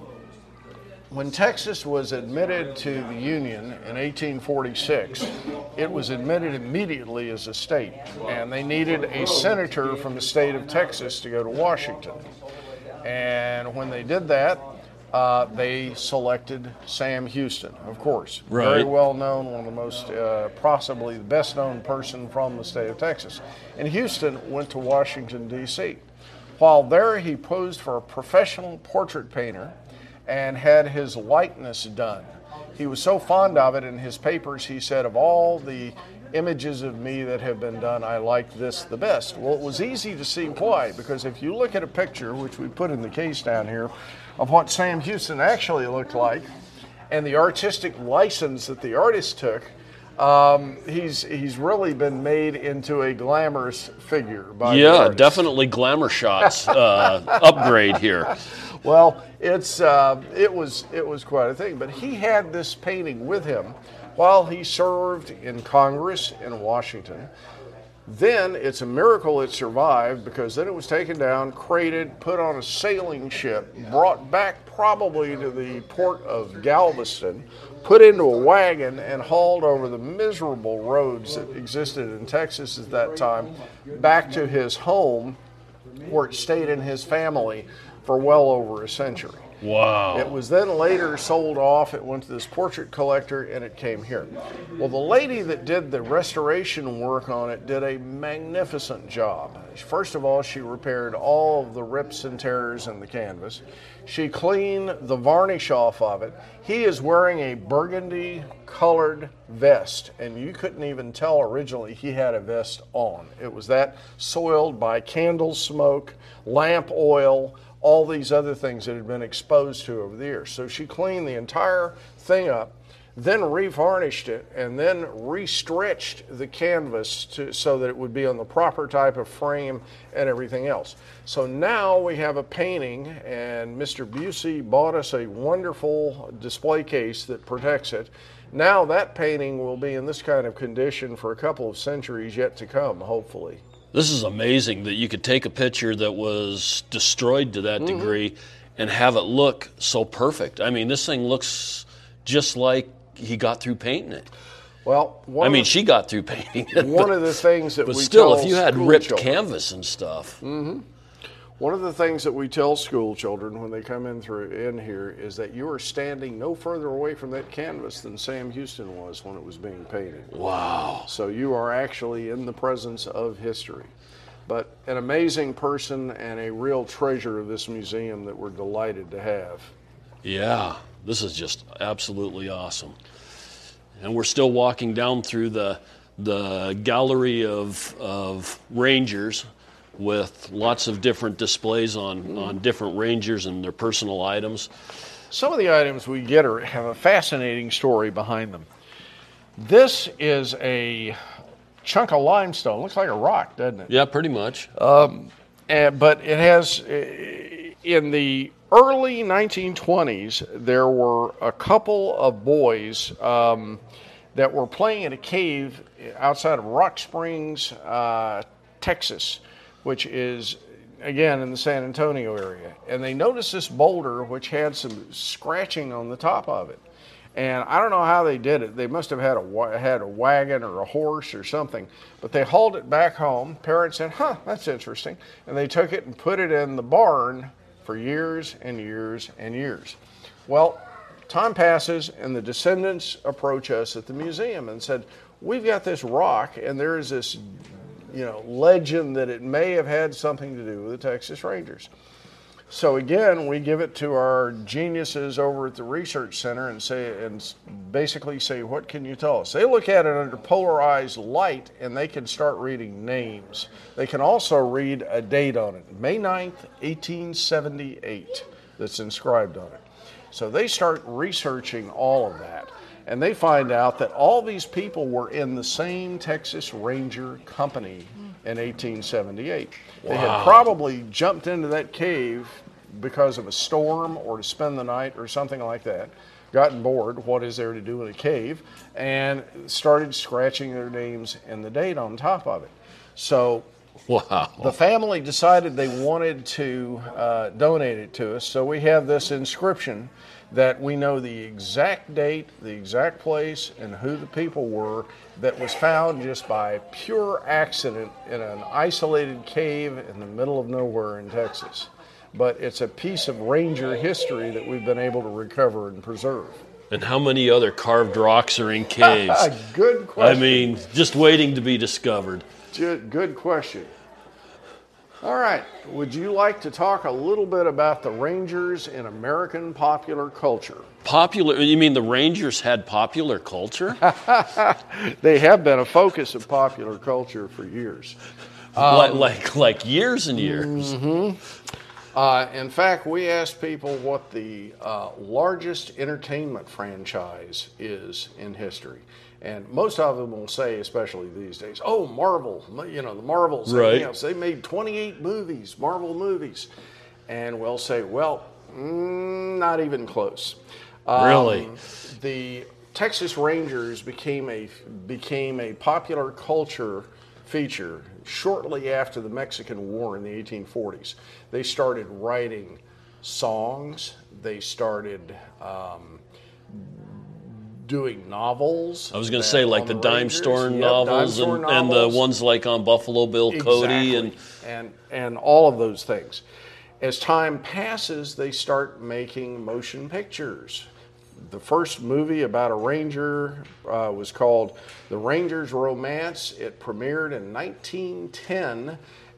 Speaker 3: when Texas was admitted to the Union in 1846, it was admitted immediately as a state, and they needed a senator from the state of Texas to go to Washington. And when they did that, uh, they selected Sam Houston, of course. Very well known, one of the most, uh, possibly the best known person from the state of Texas. And Houston went to Washington, D.C. While there, he posed for a professional portrait painter and had his likeness done. He was so fond of it in his papers, he said, Of all the images of me that have been done, I like this the best. Well, it was easy to see why, because if you look at a picture, which we put in the case down here, of what Sam Houston actually looked like, and the artistic license that the artist took, um, he's he's really been made into a glamorous figure by
Speaker 2: yeah, definitely glamour shots uh, upgrade here.
Speaker 3: Well, it's uh, it was it was quite a thing. But he had this painting with him while he served in Congress in Washington. Then it's a miracle it survived because then it was taken down, crated, put on a sailing ship, brought back probably to the port of Galveston, put into a wagon, and hauled over the miserable roads that existed in Texas at that time back to his home where it stayed in his family for well over a century.
Speaker 2: Wow.
Speaker 3: It was then later sold off. It went to this portrait collector and it came here. Well, the lady that did the restoration work on it did a magnificent job. First of all, she repaired all of the rips and tears in the canvas. She cleaned the varnish off of it. He is wearing a burgundy colored vest, and you couldn't even tell originally he had a vest on. It was that soiled by candle smoke, lamp oil, all these other things that had been exposed to over the years. So she cleaned the entire thing up, then revarnished it, and then restretched the canvas to, so that it would be on the proper type of frame and everything else. So now we have a painting, and Mr. Busey bought us a wonderful display case that protects it. Now that painting will be in this kind of condition for a couple of centuries yet to come, hopefully.
Speaker 2: This is amazing that you could take a picture that was destroyed to
Speaker 3: Mm-hmm.
Speaker 2: that degree and have it look so perfect. I mean, this thing looks just like he got through painting it.
Speaker 3: Well, one
Speaker 2: I mean,
Speaker 3: the-
Speaker 2: she got through painting it.
Speaker 3: one
Speaker 2: but,
Speaker 3: of the things that
Speaker 2: but
Speaker 3: we
Speaker 2: still, if you had ripped
Speaker 3: children-
Speaker 2: canvas and stuff,
Speaker 3: One of the things that we tell school children when they come in through in here is that you are standing no further away from that canvas than Sam Houston was when it was being painted.
Speaker 2: wow.
Speaker 3: So you are actually in the presence of history. But an amazing person and a real treasure of this museum that we're delighted to have.
Speaker 2: Yeah, this is just absolutely awesome. And we're still walking down through the the gallery of of rangers with lots of different displays on, on different rangers and their personal items.
Speaker 3: Some of the items we get are, have a fascinating story behind them. This is a chunk of limestone. Looks like a rock, doesn't it?
Speaker 2: Yeah, pretty much.
Speaker 3: And, but it has, uh, in the early 1920s, there were a couple of boys um, that were playing in a cave outside of Rock Springs, uh, Texas, which is again in the San Antonio area. And they noticed this boulder which had some scratching on the top of it. And I don't know how they did it. They must have had a had a wagon or a horse or something. But they hauled it back home. Parents said, "Huh, that's interesting," and they took it and put it in the barn for years and years and years. Well, time passes, and the descendants approach us at the museum and said, "We've got this rock, and there is this, you know, legend that it may have had something to do with the Texas Rangers." So again, we give it to our geniuses over at the research center and say, and basically say, what can you tell us? They look at it under polarized light and they can start reading names. They can also read a date on it, May 9th, 1878, that's inscribed on it. So they start researching all of that. And they find out that all these people were in the same Texas Ranger Company in 1878. They had probably jumped into that cave because of a storm or to spend the night or something like that, gotten bored, what is there to do in a cave, and started scratching their names and the date on top of it. So
Speaker 2: Wow.
Speaker 3: the family decided they wanted to uh, donate it to us, so we have this inscription that we know the exact date, the exact place, and who the people were that was found just by pure accident in an isolated cave in the middle of nowhere in Texas. But it's a piece of ranger history that we've been able to recover and preserve.
Speaker 2: And how many other carved rocks are in caves?
Speaker 3: good question.
Speaker 2: I mean, just waiting to be discovered.
Speaker 3: Good, good question. All right. Would you like to talk a little bit about the Rangers in American popular culture?
Speaker 2: Popular, you mean the Rangers had popular culture?
Speaker 3: They have been a focus of popular culture for years.
Speaker 2: like, like, like years and years.
Speaker 3: Uh, in fact, we asked people what the uh, largest entertainment franchise is in history. And most of them will say, especially these days, oh, Marvel, you know, the Marvels.
Speaker 2: Right.
Speaker 3: So they made 28 movies, Marvel movies. And we'll say, well, mm, not even close.
Speaker 2: Really?
Speaker 3: Um, the Texas Rangers became a became a popular culture feature shortly after the Mexican War in the 1840s. They started writing songs. They started um, doing novels.
Speaker 2: I was going to say, like
Speaker 3: on
Speaker 2: the Dime
Speaker 3: Rangers.
Speaker 2: Store
Speaker 3: Yep,
Speaker 2: novels,
Speaker 3: Dime Store
Speaker 2: and, and the ones like on Buffalo Bill Cody. And
Speaker 3: and and all of those things. As time passes, they start making motion pictures. The first movie about a ranger uh, was called The Ranger's Romance. It premiered in 1910,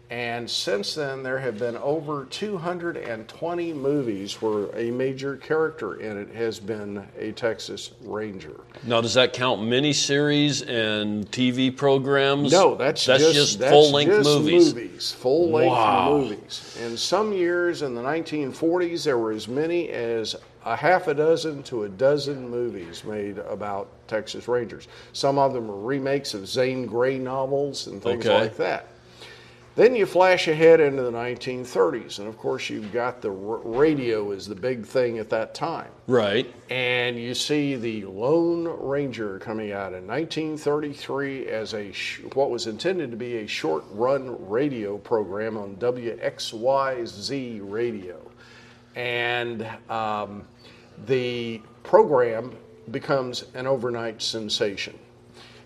Speaker 3: and since then there have been over 220 movies where a major character in it has been a Texas Ranger.
Speaker 2: now, does that count miniseries and TV programs?
Speaker 3: No, that's, just, that's
Speaker 2: full length
Speaker 3: just
Speaker 2: movies.
Speaker 3: Full length
Speaker 2: Wow.
Speaker 3: movies. In some years in the 1940s, there were as many as a half a dozen to a dozen movies made about Texas Rangers. Some of them were remakes of Zane Grey novels and things
Speaker 2: Okay.
Speaker 3: like that. Then you flash ahead into the 1930s, and of course, you've got the r- radio is the big thing at that time
Speaker 2: Right.
Speaker 3: and you see the Lone Ranger coming out in 1933 as a sh- what was intended to be a short-run radio program on WXYZ radio, and um, the program becomes an overnight sensation.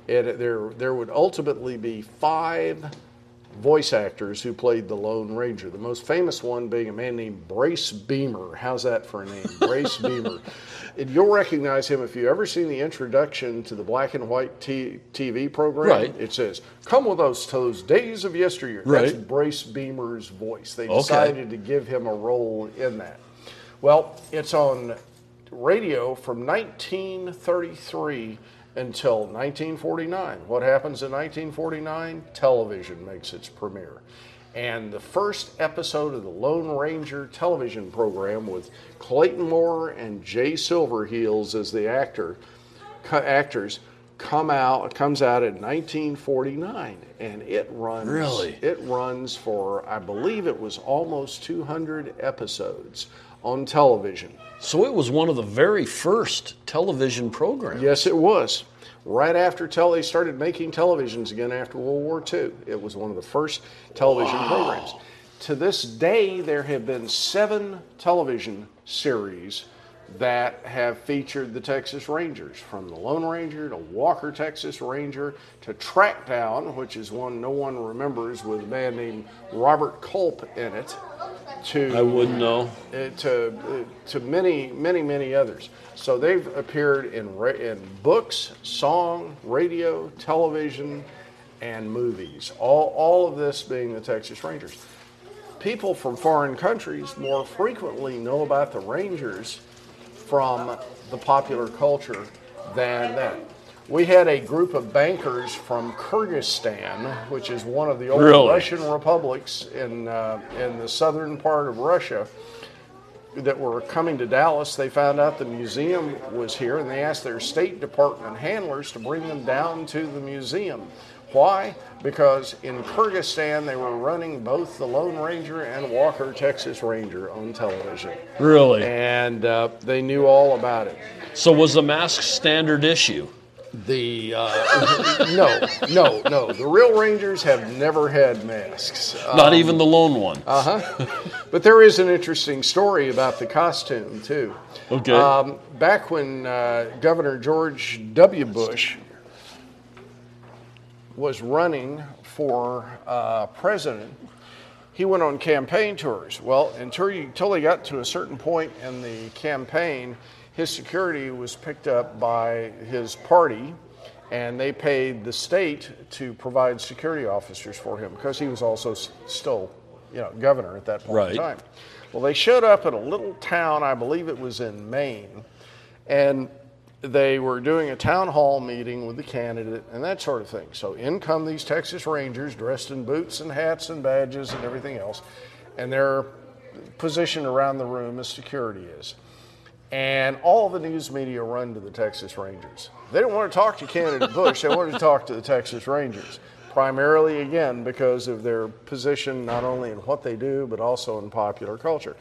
Speaker 3: It, there, there would ultimately be five voice actors who played the Lone Ranger. The most famous one being a man named Brace Beemer. How's that for a name? Brace Beemer. And you'll recognize him if you've ever seen the introduction to the black and white t- TV program.
Speaker 2: Right.
Speaker 3: It says, Come with us to those days of yesteryear. That's Brace Beemer's voice. They
Speaker 2: Okay.
Speaker 3: decided to give him a role in that. Well, it's on radio from 1933 until 1949. What happens in 1949? Television makes its premiere. And the first episode of the Lone Ranger television program with Clayton Moore and Jay Silverheels as the actor, actors come out comes out in 1949 and it runs
Speaker 2: Really?
Speaker 3: it runs for I believe it was almost 200 episodes on television.
Speaker 2: So it was one of the very first television programs.
Speaker 3: Yes, it was. Right after tel- they started making televisions again after World War II, it was one of the first television programs. To this day, there have been seven television series that have featured the Texas Rangers, from the Lone Ranger to Walker Texas Ranger to Trackdown, which is one no one remembers, with a man named Robert Culp in it. To
Speaker 2: I wouldn't know.
Speaker 3: uh, to uh, to many many many others. So they've appeared in ra- in books, song, radio, television, and movies. All all of this being the Texas Rangers. People from foreign countries more frequently know about the Rangers from the popular culture than that. We had a group of bankers from Kyrgyzstan, which is one of the old
Speaker 2: Really?
Speaker 3: Russian republics in uh, in the southern part of Russia, that were coming to Dallas. They found out the museum was here, and they asked their State Department handlers to bring them down to the museum. Why? Because in Kyrgyzstan they were running both the Lone Ranger and Walker Texas Ranger on television,
Speaker 2: Really?
Speaker 3: and uh, they knew all about it.
Speaker 2: So was the mask standard issue?
Speaker 3: The uh, no, no, no. The real Rangers have never had masks.
Speaker 2: Not even the lone one. Uh huh.
Speaker 3: But there is an interesting story about the costume too.
Speaker 2: Okay.
Speaker 3: Um, back when uh, Governor George W. Bush was running for uh, president, he went on campaign tours. Well, until, you, until they got to a certain point in the campaign, his security was picked up by his party, and they paid the state to provide security officers for him because he was also still, you know, governor at that point
Speaker 2: Right.
Speaker 3: in time. Well, they showed up at a little town, I believe it was in Maine, and they were doing a town hall meeting with the candidate and that sort of thing. So in come these Texas Rangers dressed in boots and hats and badges and everything else, and they're positioned around the room as security is. And all the news media run to the Texas Rangers. They don't want to talk to candidate Bush, they want to talk to the Texas Rangers. Primarily, again, because of their position not only in what they do, but also in popular culture.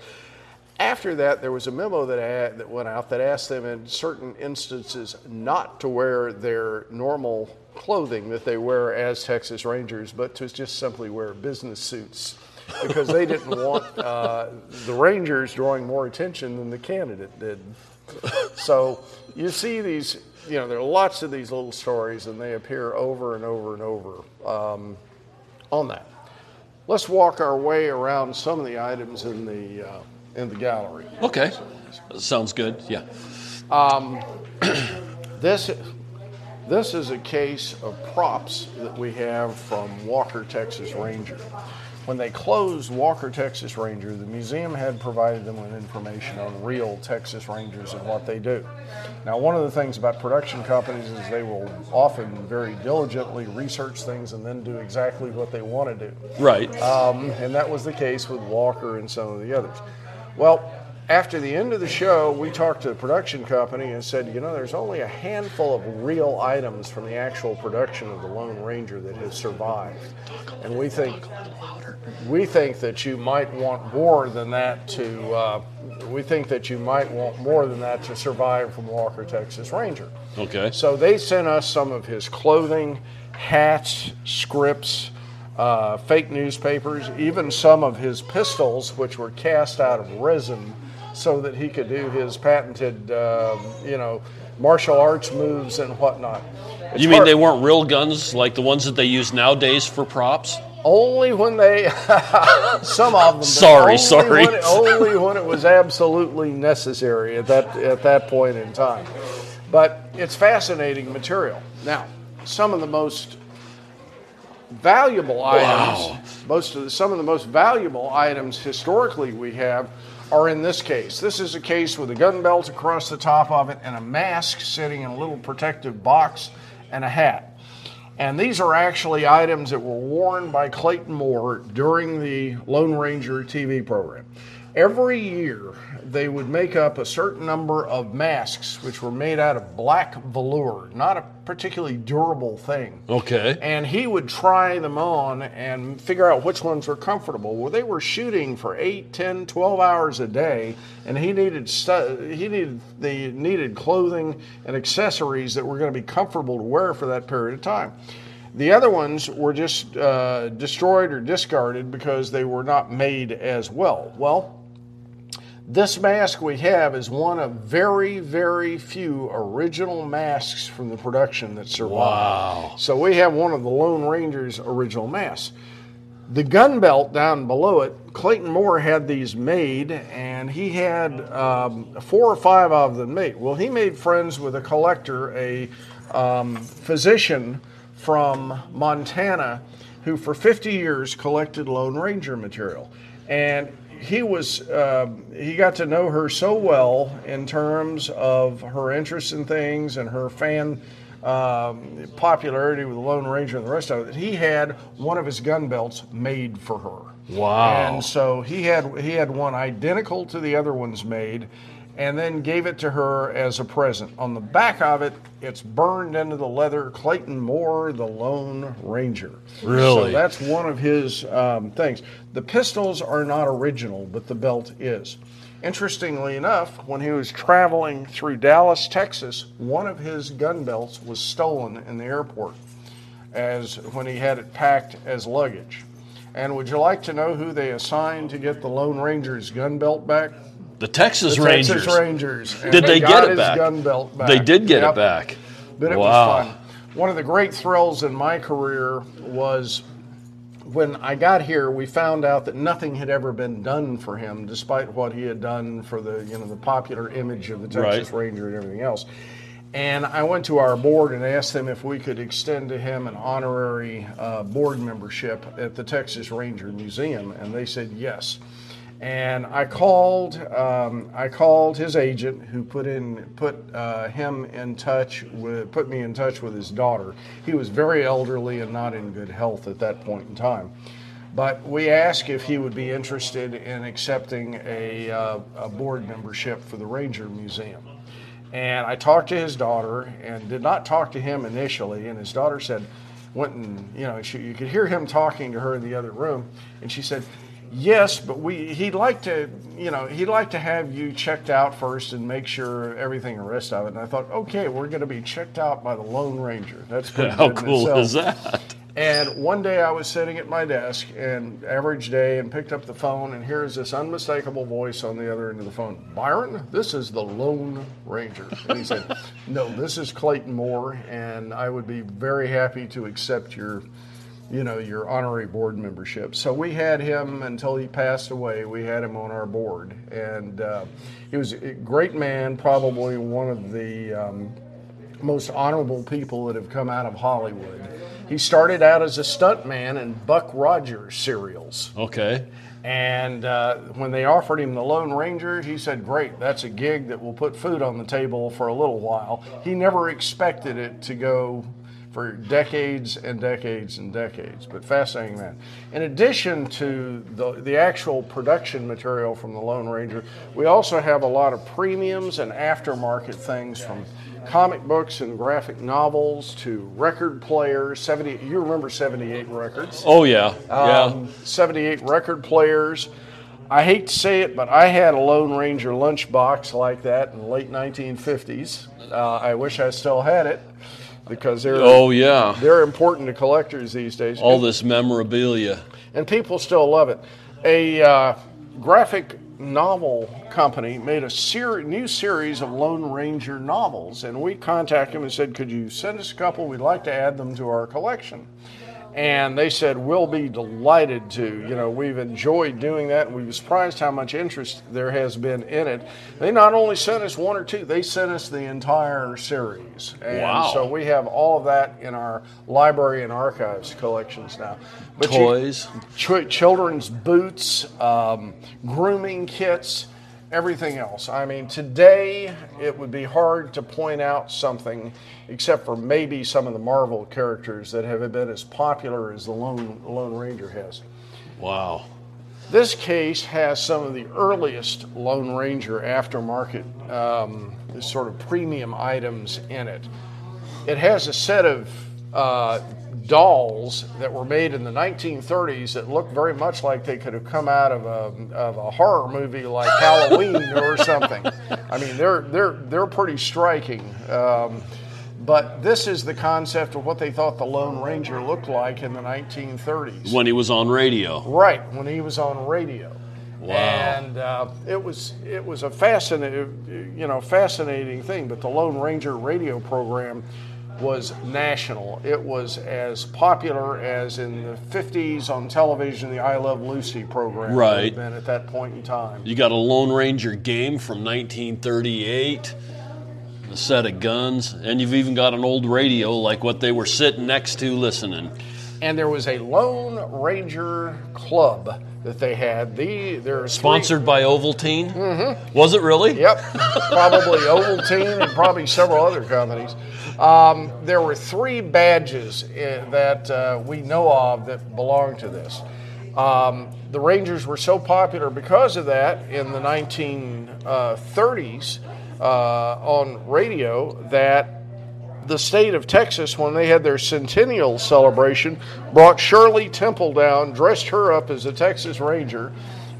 Speaker 3: After that, there was a memo that, a- that went out that asked them in certain instances not to wear their normal clothing that they wear as Texas Rangers, but to just simply wear business suits because they didn't want uh, the Rangers drawing more attention than the candidate did. So you see these, you know, there are lots of these little stories, and they appear over and over and over um, on that. Let's walk our way around some of the items in the uh, in the gallery.
Speaker 2: Okay. Sounds good. Yeah.
Speaker 3: This this is a case of props that we have from Walker Texas Ranger. When they closed Walker Texas Ranger, the museum had provided them with information on real Texas Rangers and what they do. Now, one of the things about production companies is they will often very diligently research things and then do exactly what they want to do.
Speaker 2: Right.
Speaker 3: Um, and that was the case with Walker and some of the others. Well, after the end of the show, we talked to the production company and said, you know, there's only a handful of real items from the actual production of the Lone Ranger that has survived, and we think we think that you might want more than that to. Uh, we think that you might want more than that to survive from Walker Texas Ranger.
Speaker 2: okay.
Speaker 3: So they sent us some of his clothing, hats, scripts, uh, fake newspapers, even some of his pistols, which were cast out of resin, so that he could do his patented, um, you know, martial arts moves and whatnot. It's
Speaker 2: You mean
Speaker 3: hard-
Speaker 2: they weren't real guns like the ones that they use nowadays for props?
Speaker 3: only when they some of them
Speaker 2: Sorry,
Speaker 3: only
Speaker 2: sorry.
Speaker 3: when it, only when it was absolutely necessary at that at that point in time but it's fascinating material now some of the most valuable items most of the, some of the most valuable items historically we have are in this case this is a case with a gun belt across the top of it and a mask sitting in a little protective box and a hat and these are actually items that were worn by Clayton Moore during the Lone Ranger TV program. every year they would make up a certain number of masks which were made out of black velour, not a particularly durable thing.
Speaker 2: Okay.
Speaker 3: And he would try them on and figure out which ones were comfortable. Well, they were shooting for 8, 10, 12 hours a day, and he needed stu- he needed the needed clothing and accessories that were going to be comfortable to wear for that period of time. The other ones were just uh, destroyed or discarded because they were not made as well. Well, this mask we have is one of very, very few original masks from the production that survived.
Speaker 2: Wow.
Speaker 3: So we have one of the Lone Ranger's original masks. The gun belt down below it, Clayton Moore had these made, and he had um, four or five of them made. Well, he made friends with a collector, a um, physician from Montana, who for 50 years collected Lone Ranger material. And he was um he got to know her so well in terms of her interest in things and her fan um, popularity with the Lone Ranger and the rest of it. That he had one of his gun belts made for her.
Speaker 2: Wow.
Speaker 3: And so he had he had one identical to the other ones made, and then gave it to her as a present. On the back of it, it's burned into the leather. Clayton Moore, the Lone Ranger. So
Speaker 2: Really?
Speaker 3: that's one of his um, things. The pistols are not original, but the belt is. Interestingly enough, when he was traveling through Dallas, Texas, one of his gun belts was stolen in the airport as when he had it packed as luggage. And would you like to know who they assigned to get the Lone Ranger's gun belt back?
Speaker 2: The Texas
Speaker 3: The
Speaker 2: Rangers.
Speaker 3: Texas Rangers.
Speaker 2: Did they
Speaker 3: got
Speaker 2: get it back?
Speaker 3: gun belt back.
Speaker 2: They did get
Speaker 3: Yep.
Speaker 2: it back.
Speaker 3: But it
Speaker 2: Wow.
Speaker 3: was fun. One of the great thrills in my career was when I got here. We found out that nothing had ever been done for him, despite what he had done for the you know the popular image of the Texas
Speaker 2: Right.
Speaker 3: Ranger and everything else. And I went to our board and asked them if we could extend to him an honorary uh, board membership at the Texas Ranger Museum, and they said yes. And I called, um, I called his agent, who put in, put uh, him in touch with, put me in touch with his daughter. He was very elderly and not in good health at that point in time. But we asked if he would be interested in accepting a, uh, a board membership for the Ranger Museum. And I talked to his daughter and did not talk to him initially. And his daughter said, went and, you know, she, you could hear him talking to her in the other room. And she said, yes, but we, he'd like to, you know, he'd like to have you checked out first and make sure everything the rest of it. And I thought, okay, we're going to be checked out by the Lone Ranger. That's pretty
Speaker 2: How
Speaker 3: good
Speaker 2: cool
Speaker 3: itself.
Speaker 2: is that?
Speaker 3: And one day I was sitting at my desk, and average day, and picked up the phone, and here's this unmistakable voice on the other end of the phone. Byron, this is the Lone Ranger. And he said, No, this is Clayton Moore, and I would be very happy to accept your, you know, your honorary board membership. So we had him until he passed away. We had him on our board, and uh, he was a great man, probably one of the. Um, most honorable people that have come out of Hollywood. He started out as a stuntman in Buck Rogers serials.
Speaker 2: Okay.
Speaker 3: And uh, when they offered him the Lone Ranger, he said, Great, that's a gig that will put food on the table for a little while. He never expected it to go for decades and decades and decades, but fascinating man. In addition to the, the actual production material from the Lone Ranger, we also have a lot of premiums and aftermarket things from comic books and graphic novels to record players. 70, you remember 78 records?
Speaker 2: Oh yeah. Yeah.
Speaker 3: um, 78 record players. I hate to say it, but I had a Lone Ranger lunchbox like that in the late 1950s. Uh, I wish I still had it because they're
Speaker 2: oh yeah.
Speaker 3: they're important to collectors these days.
Speaker 2: All this memorabilia.
Speaker 3: and people still love it. A uh, graphic novel company made a ser- new series of Lone Ranger novels, and we contacted them and said, "Could you send us a couple? We'd like to add them to our collection." And they said, "We'll be delighted to. You know, we've enjoyed doing that, and we were surprised how much interest there has been in it." They not only sent us one or two; they sent us the entire series. And
Speaker 2: Wow.
Speaker 3: So we have all of that in our library and archives collections now. But you-
Speaker 2: Toys.
Speaker 3: ch- children's boots, um, grooming kits, everything else. I mean, today it would be hard to point out something, except for maybe some of the Marvel characters that have been as popular as the Lone, Lone Ranger has.
Speaker 2: Wow.
Speaker 3: This case has some of the earliest Lone Ranger aftermarket um, sort of premium items in it. It has a set of uh, dolls that were made in the 1930s that look very much like they could have come out of a, of a horror movie like Halloween or something. I mean, they're they're they're pretty striking. Um, but this is the concept of what they thought the Lone Ranger looked like in the 1930s.
Speaker 2: When he was on radio.
Speaker 3: Right, when he was on radio.
Speaker 2: Wow.
Speaker 3: And uh, it was it was a fascinating, you know, fascinating thing. But the Lone Ranger radio program was national. It was as popular as in the 50s on television, the I Love Lucy program
Speaker 2: Right.
Speaker 3: been at that point in time.
Speaker 2: You got a Lone Ranger game from 1938, a set of guns, and you've even got an old radio like what they were sitting next to listening.
Speaker 3: And there was a Lone Ranger club that they had. The there's
Speaker 2: Sponsored by Ovaltine? Mm-hmm. Was it really?
Speaker 3: Yep, probably Ovaltine and probably several other companies. Um, there were three badges uh, that uh, we know of that belonged to this. Um, the Rangers were so popular because of that in the 1930s uh, on radio that the state of Texas, when they had their centennial celebration, brought Shirley Temple down, dressed her up as a Texas Ranger,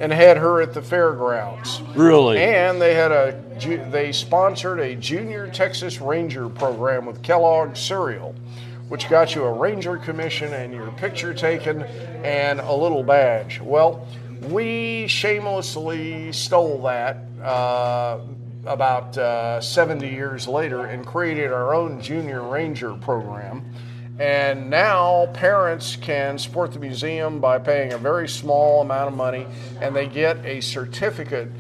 Speaker 3: and had her at the fairgrounds.
Speaker 2: Really?
Speaker 3: And they had a they sponsored a junior Texas Ranger program with Kellogg cereal, which got you a ranger commission and your picture taken and a little badge. Well, we shamelessly stole that uh, about uh, 70 years later and created our own junior ranger program. And now parents can support the museum by paying a very small amount of money and they get a certificate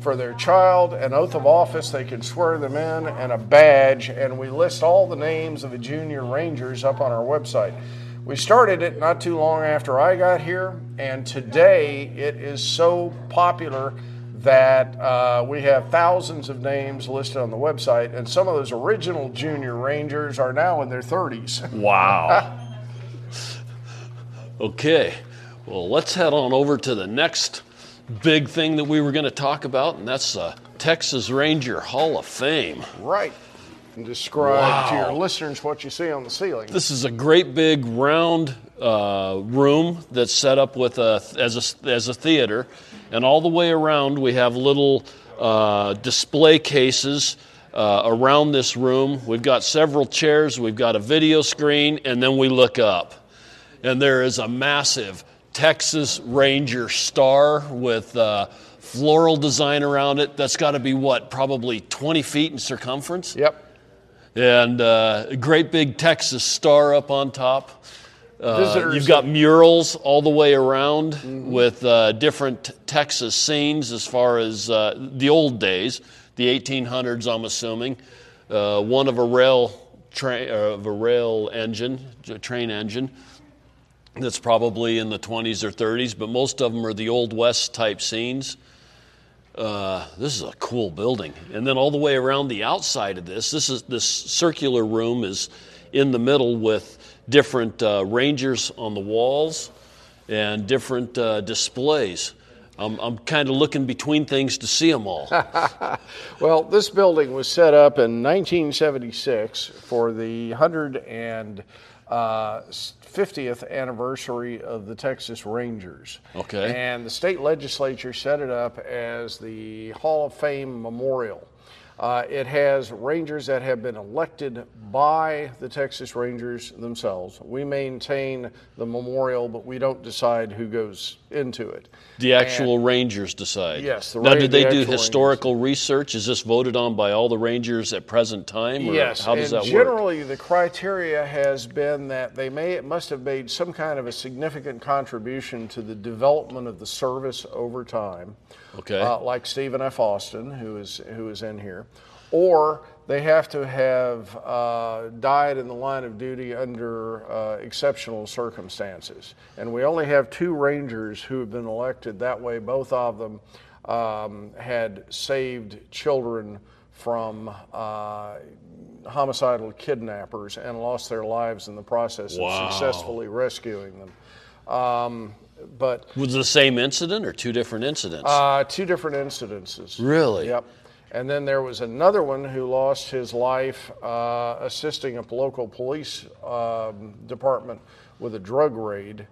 Speaker 3: for their child, an oath of office they can swear them in, and a badge. And we list all the names of the junior rangers up on our website. We started it not too long after I got here, and today it is so popular that uh, we have thousands of names listed on the website, and some of those original junior rangers are now in their 30s.
Speaker 2: Wow. okay. Well, let's head on over to the next big thing that we were going to talk about, and that's the Texas Ranger Hall of Fame.
Speaker 3: right. And describe to your listeners what you see on the ceiling.
Speaker 2: This is a great big round uh, room that's set up with a as a as a theater, and all the way around we have little uh, display cases uh, around this room. We've got several chairs. We've got a video screen, and then we look up, and there is a massive Texas Ranger star with. Uh, Floral design around it. That's got to be what, probably 20 feet in circumference?
Speaker 3: Yep.
Speaker 2: and uh, a great big Texas star up on top. Uh, you've got murals all the way around with uh, different Texas scenes as far as uh, the old days, the 1800s, I'm assuming. Uh, one of a rail train, of a rail engine, a train engine. That's probably in the 20s or 30s, but most of them are the Old West type scenes. Uh, this is a cool building. And then all the way around the outside of this, this is this circular room is in the middle with different uh, rangers on the walls and different uh, displays. I'm, I'm kind of looking between things to see them all.
Speaker 3: Well, this building was set up in 1976 for the 150th anniversary of the Texas Rangers.
Speaker 2: Okay.
Speaker 3: And the state legislature set it up as the Hall of Fame Memorial. Uh, it has rangers that have been elected by the Texas Rangers themselves. We maintain the memorial, but we don't decide who goes into it.
Speaker 2: The actual rangers decide.
Speaker 3: Yes, the
Speaker 2: now,
Speaker 3: ra-
Speaker 2: did they
Speaker 3: the
Speaker 2: do historical research? Is this voted on by all the rangers at present time? Or
Speaker 3: Yes,
Speaker 2: How does
Speaker 3: and
Speaker 2: that work?
Speaker 3: generally the criteria has been that they may must have made some kind of a significant contribution to the development of the service over time.
Speaker 2: Okay.
Speaker 3: uh, like Stephen F. Austin, who is who is in here, or they have to have uh, died in the line of duty under uh, exceptional circumstances. And we only have two Rangers who have been elected that way. Both of them um, had saved children from uh, homicidal kidnappers and lost their lives in the process
Speaker 2: Wow.
Speaker 3: of successfully rescuing them. Um, but
Speaker 2: Was the same incident or two different incidents?
Speaker 3: uh, two different incidences.
Speaker 2: really?
Speaker 3: Yep. And then there was another one who lost his life uh, assisting a local police um, department with a drug raid.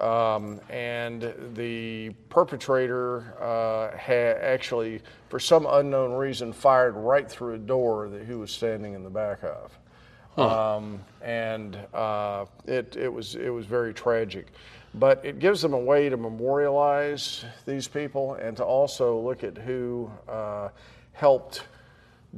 Speaker 3: Um, and the perpetrator uh, had actually, for some unknown reason, fired right through a door that he was standing in the back of. Um, and uh, it, it, was, it was very tragic. But it gives them a way to memorialize these people and to also look at who uh, helped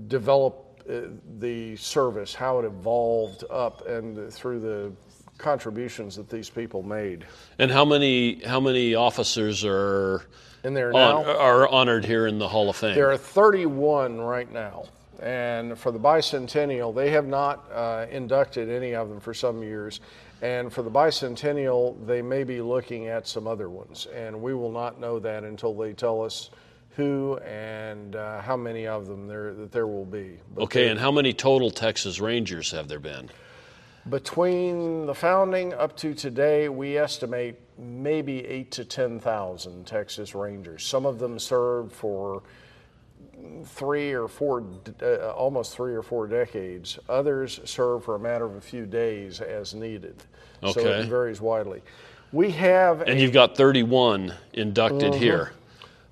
Speaker 3: develop uh, the service, how it evolved up, and through the contributions that these people made.
Speaker 2: And how many how many officers are
Speaker 3: And there now,
Speaker 2: on, are honored here in the Hall of Fame?
Speaker 3: there are 31 right now. And for the bicentennial, they have not uh, inducted any of them for some years. And for the bicentennial, they may be looking at some other ones. And we will not know that until they tell us who and uh, how many of them there that there will be. But
Speaker 2: okay, and how many total Texas Rangers have there been?
Speaker 3: Between the founding up to today, we estimate maybe eight to 10,000 Texas Rangers. Some of them served for three or four, uh, almost three or four decades. Others serve for a matter of a few days as needed.
Speaker 2: Okay.
Speaker 3: So it varies widely. We have
Speaker 2: And
Speaker 3: a-
Speaker 2: you've got 31 inducted here.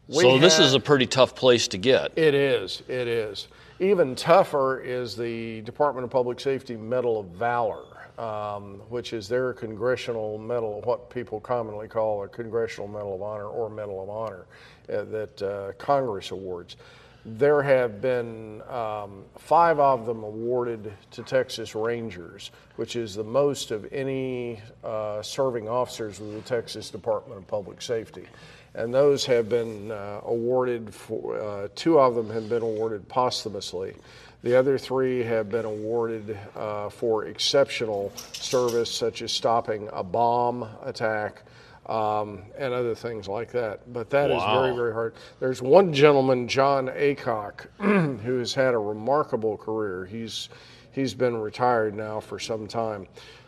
Speaker 2: So
Speaker 3: Mm-hmm. We
Speaker 2: this is a pretty tough place to get.
Speaker 3: It is. It is. Even tougher is the Department of Public Safety Medal of Valor, um, which is their congressional medal, what people commonly call a Congressional Medal of Honor or Medal of Honor uh, that uh, Congress awards. There have been um, five of them awarded to Texas Rangers, which is the most of any uh, serving officers with the Texas Department of Public Safety. And those have been uh, awarded for, uh, two of them have been awarded posthumously. The other three have been awarded uh, for exceptional service, such as stopping a bomb attack um, and other things like that. But that is
Speaker 2: Wow.
Speaker 3: very, very hard. There's one gentleman, John Aycock, who has had a remarkable career. He's he's been retired now for some time.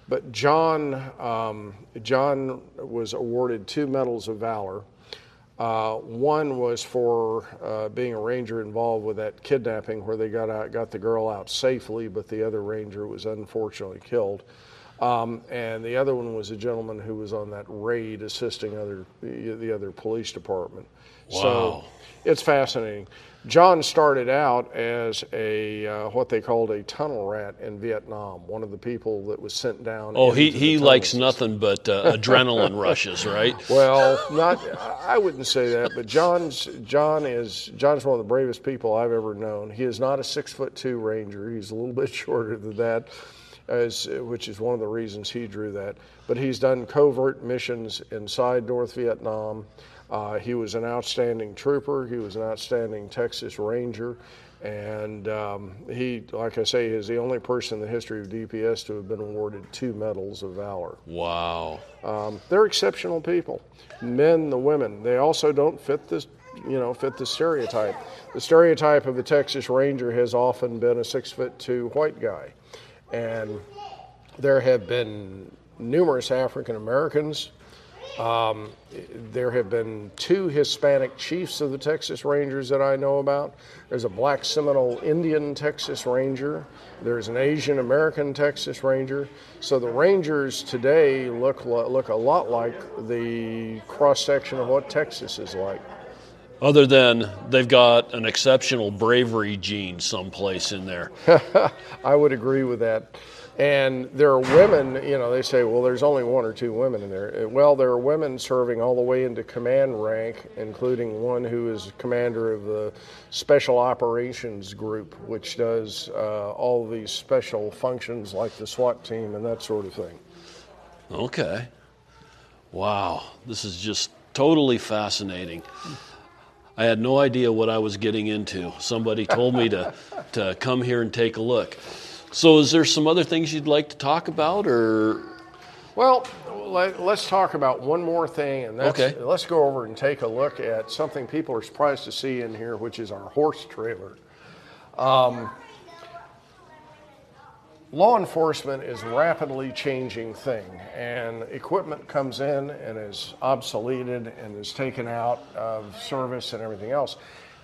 Speaker 3: But John um, John was awarded two medals of valor. Uh, one was for uh, being a ranger involved with that kidnapping where they got out, got the girl out safely, but the other ranger was unfortunately killed. Um, and the other one was a gentleman who was on that raid assisting other the, the other police department.
Speaker 2: Wow.
Speaker 3: So it's fascinating. John started out as a uh, what they called a tunnel rat in Vietnam, one of the people that was sent down.
Speaker 2: Oh, he, he likes nothing but uh, adrenaline rushes, right?
Speaker 3: Well, not I wouldn't say that, but John's John is John's one of the bravest people I've ever known. He is not a six foot two ranger. He's a little bit shorter than that, as which is one of the reasons he drew that. But he's done covert missions inside North Vietnam. Uh, he was an outstanding trooper. He was an outstanding Texas Ranger. And um, he, like I say, is the only person in the history of DPS to have been awarded two medals of valor.
Speaker 2: Wow.
Speaker 3: Um, they're exceptional people, men, the women. They also don't fit this, you know, fit the stereotype. The stereotype of a Texas Ranger has often been a six foot two white guy, and there have been numerous African Americans. Um, there have been two Hispanic chiefs of the Texas Rangers that I know about. There's a black Seminole Indian Texas Ranger. There's an Asian American Texas Ranger. So the Rangers today look look a lot like the cross section of what Texas is like.
Speaker 2: Other than they've got an exceptional bravery gene someplace in there.
Speaker 3: I would agree with that. And there are women, you know, they say, well, there's only one or two women in there. Well, there are women serving all the way into command rank, including one who is commander of the Special Operations Group, which does uh, all these special functions like the SWAT team and that sort of thing.
Speaker 2: Okay. Wow. This is just totally fascinating. I had no idea what I was getting into. Somebody told me to, to come here and take a look. So, is there some other things you'd like to talk about, or
Speaker 3: Well, let, us talk about one more thing, and that's
Speaker 2: Okay.
Speaker 3: let's go over and take a look at something people are surprised to see in here, which is our horse trailer. Um, law enforcement is a rapidly changing thing, and equipment comes in and is obsoleted and is taken out of service and everything else.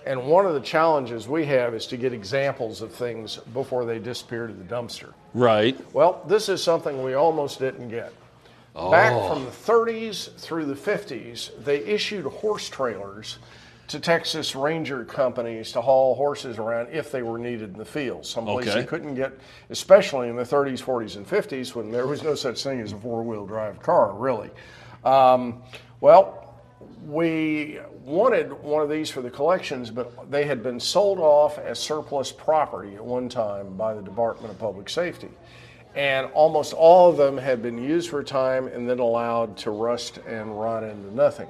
Speaker 3: And one of the challenges we have is to get examples of things before they disappear to the dumpster.
Speaker 2: Right.
Speaker 3: Well, this is something we almost didn't get. Oh. Back from the 30s through the 50s, they issued horse trailers to Texas Ranger companies to haul horses around if they were needed in the field. Someplace
Speaker 2: Okay.
Speaker 3: you couldn't get, especially in the 30s, 40s, and 50s when there was no such thing as a four wheel drive car, really. Um, well, we wanted one of these for the collections, but they had been sold off as surplus property at one time by the Department of Public Safety. And almost all of them had been used for a time and then allowed to rust and rot into nothing.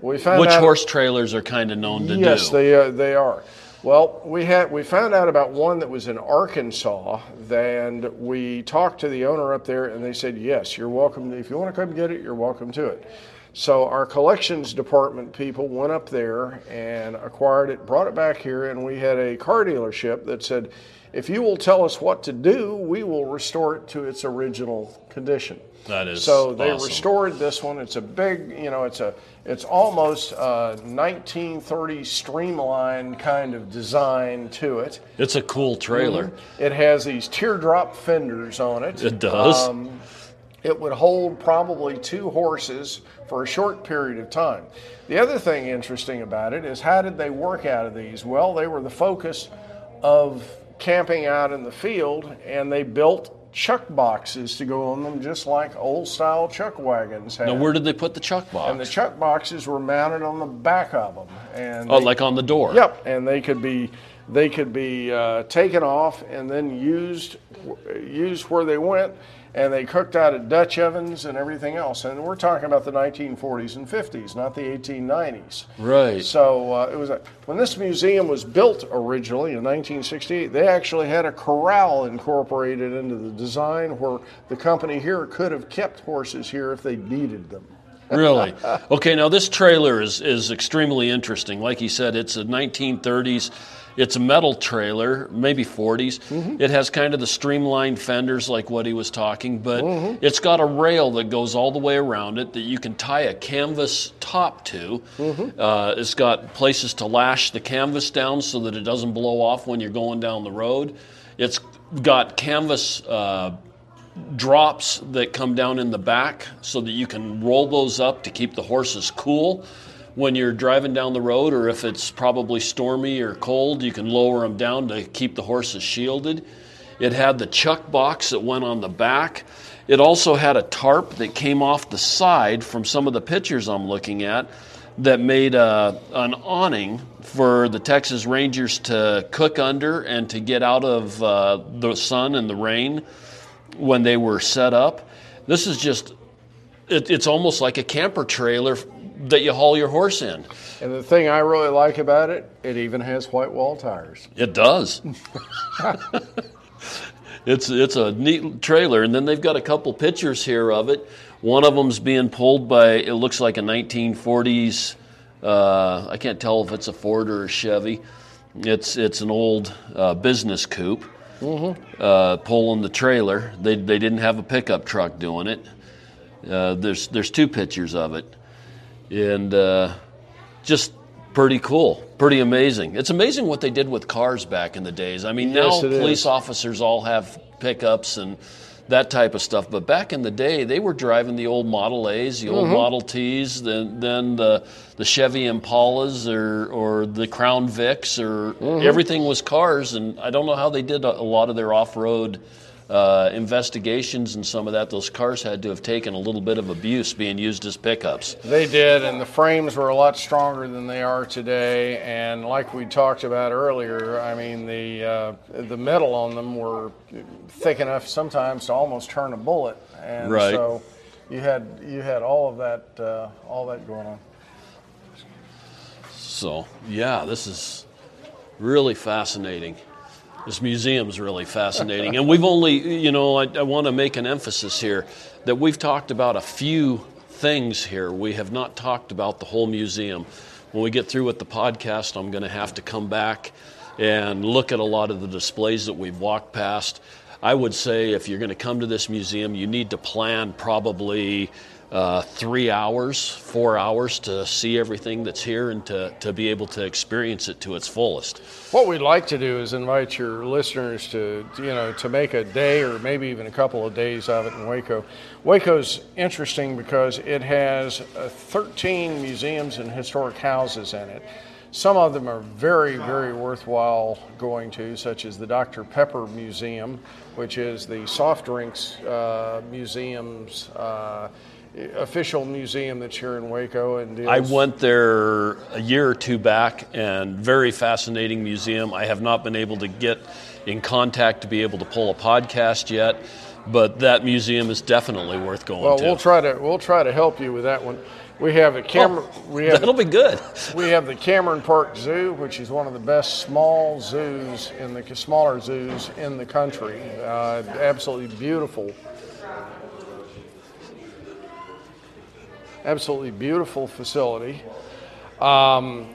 Speaker 3: We found
Speaker 2: Which
Speaker 3: out,
Speaker 2: horse trailers are kind of known to
Speaker 3: Yes,
Speaker 2: do?
Speaker 3: they uh, they are. Well, we had we found out about one that was in Arkansas, and we talked to the owner up there, and they said, "Yes, you're welcome. If you want to come get it, you're welcome to it." So our collections department people went up there and acquired it, brought it back here, and we had a car dealership that said, "If you will tell us what to do, we will restore it to its original condition."
Speaker 2: That is
Speaker 3: So they
Speaker 2: awesome.
Speaker 3: restored this one. It's a big, you know, it's a, it's almost a 1930s streamlined kind of design to it.
Speaker 2: It's a cool trailer.
Speaker 3: It has these teardrop fenders on it.
Speaker 2: It does.
Speaker 3: Um, it would hold probably two horses for a short period of time. The other thing interesting about it is how did they work out of these? Well, they were the focus of camping out in the field, and they built chuck boxes to go on them, just like old style chuck wagons had.
Speaker 2: Now, where did they put the chuck box?
Speaker 3: and the chuck boxes were mounted on the back of them, and
Speaker 2: oh,
Speaker 3: they-
Speaker 2: like on the door.
Speaker 3: Yep, and they could be they could be uh, taken off and then used used where they went, and they cooked out of Dutch ovens and everything else. And we're talking about the 1940s and 50s, not the 1890s.
Speaker 2: Right.
Speaker 3: So uh, it was a, when this museum was built originally in 1968. They actually had a corral incorporated into the design where the company here could have kept horses here if they needed them.
Speaker 2: really? Okay, now this trailer is, is extremely interesting. Like he said, it's a 1930s. It's a metal trailer, maybe 40s. It has kind of the streamlined fenders, like what he was talking, but it's got a rail that goes all the way around it that you can tie a canvas top to. Uh, it's got places to lash the canvas down so that it doesn't blow off when you're going down the road. It's got canvas uh, drops that come down in the back so that you can roll those up to keep the horses cool when you're driving down the road or if it's probably stormy or cold you can lower them down to keep the horses shielded it had the chuck box that went on the back it also had a tarp that came off the side from some of the pictures i'm looking at that made a, an awning for the Texas Rangers to cook under and to get out of uh, the sun and the rain when they were set up. This is just, it, it's almost like a camper trailer that you haul your horse in.
Speaker 3: And the thing I really like about it, it even has white wall tires.
Speaker 2: It does. it's it's a neat trailer, and then they've got a couple pictures here of it. One of them's being pulled by it looks like a 1940s. Uh, I can't tell if it's a Ford or a Chevy. It's it's an old uh, business coupe uh, pulling the trailer. They they didn't have a pickup truck doing it. Uh, there's there's two pictures of it, and uh, just pretty cool, pretty amazing. It's amazing what they did with cars back in the days. I mean,
Speaker 3: Yes,
Speaker 2: now police
Speaker 3: is.
Speaker 2: officers all have pickups and that type of stuff, but back in the day, they were driving the old Model A's, the
Speaker 3: Mm-hmm.
Speaker 2: old Model T's, then then the the Chevy Impalas or or the Crown Vics, or
Speaker 3: Mm-hmm.
Speaker 2: everything was cars. And I don't know how they did a, a lot of their off road. Uh, investigations and some of that, those cars had to have taken a little bit of abuse being used as pickups.
Speaker 3: They did, and the frames were a lot stronger than they are today. And like we talked about earlier, I mean the uh, the metal on them were thick enough sometimes to almost turn a bullet, and
Speaker 2: Right.
Speaker 3: so you had you had all of that uh, all that going on.
Speaker 2: So, yeah, this is really fascinating. This museum's really fascinating. and we've only, you know, I, I want to make an emphasis here that we've talked about a few things here. We have not talked about the whole museum. When we get through with the podcast, I'm going to have to come back and look at a lot of the displays that we've walked past. I would say if you're going to come to this museum, you need to plan probably uh, three hours, four hours to see everything that's here and to, to be able to experience it to its fullest.
Speaker 3: What we'd like to do is invite your listeners to, you know, to make a day or maybe even a couple of days of it in Waco. Waco's interesting because it has uh, 13 museums and historic houses in it. Some of them are very, very worthwhile going to, such as the Dr. Pepper Museum, which is the soft drinks uh, museum's uh, official museum that's here in Waco. And.
Speaker 2: I went there a year or two back, and very fascinating museum. I have not been able to get in contact to be able to pull a podcast yet, but that museum is definitely worth going
Speaker 3: well,
Speaker 2: to.
Speaker 3: we'll try to we'll try to help you with that one. We have a Cameron.
Speaker 2: Oh,
Speaker 3: we have
Speaker 2: that'll be good.
Speaker 3: we have the Cameron Park Zoo, which is one of the best small zoos in the smaller zoos in the country. Uh, absolutely beautiful absolutely beautiful facility. Um,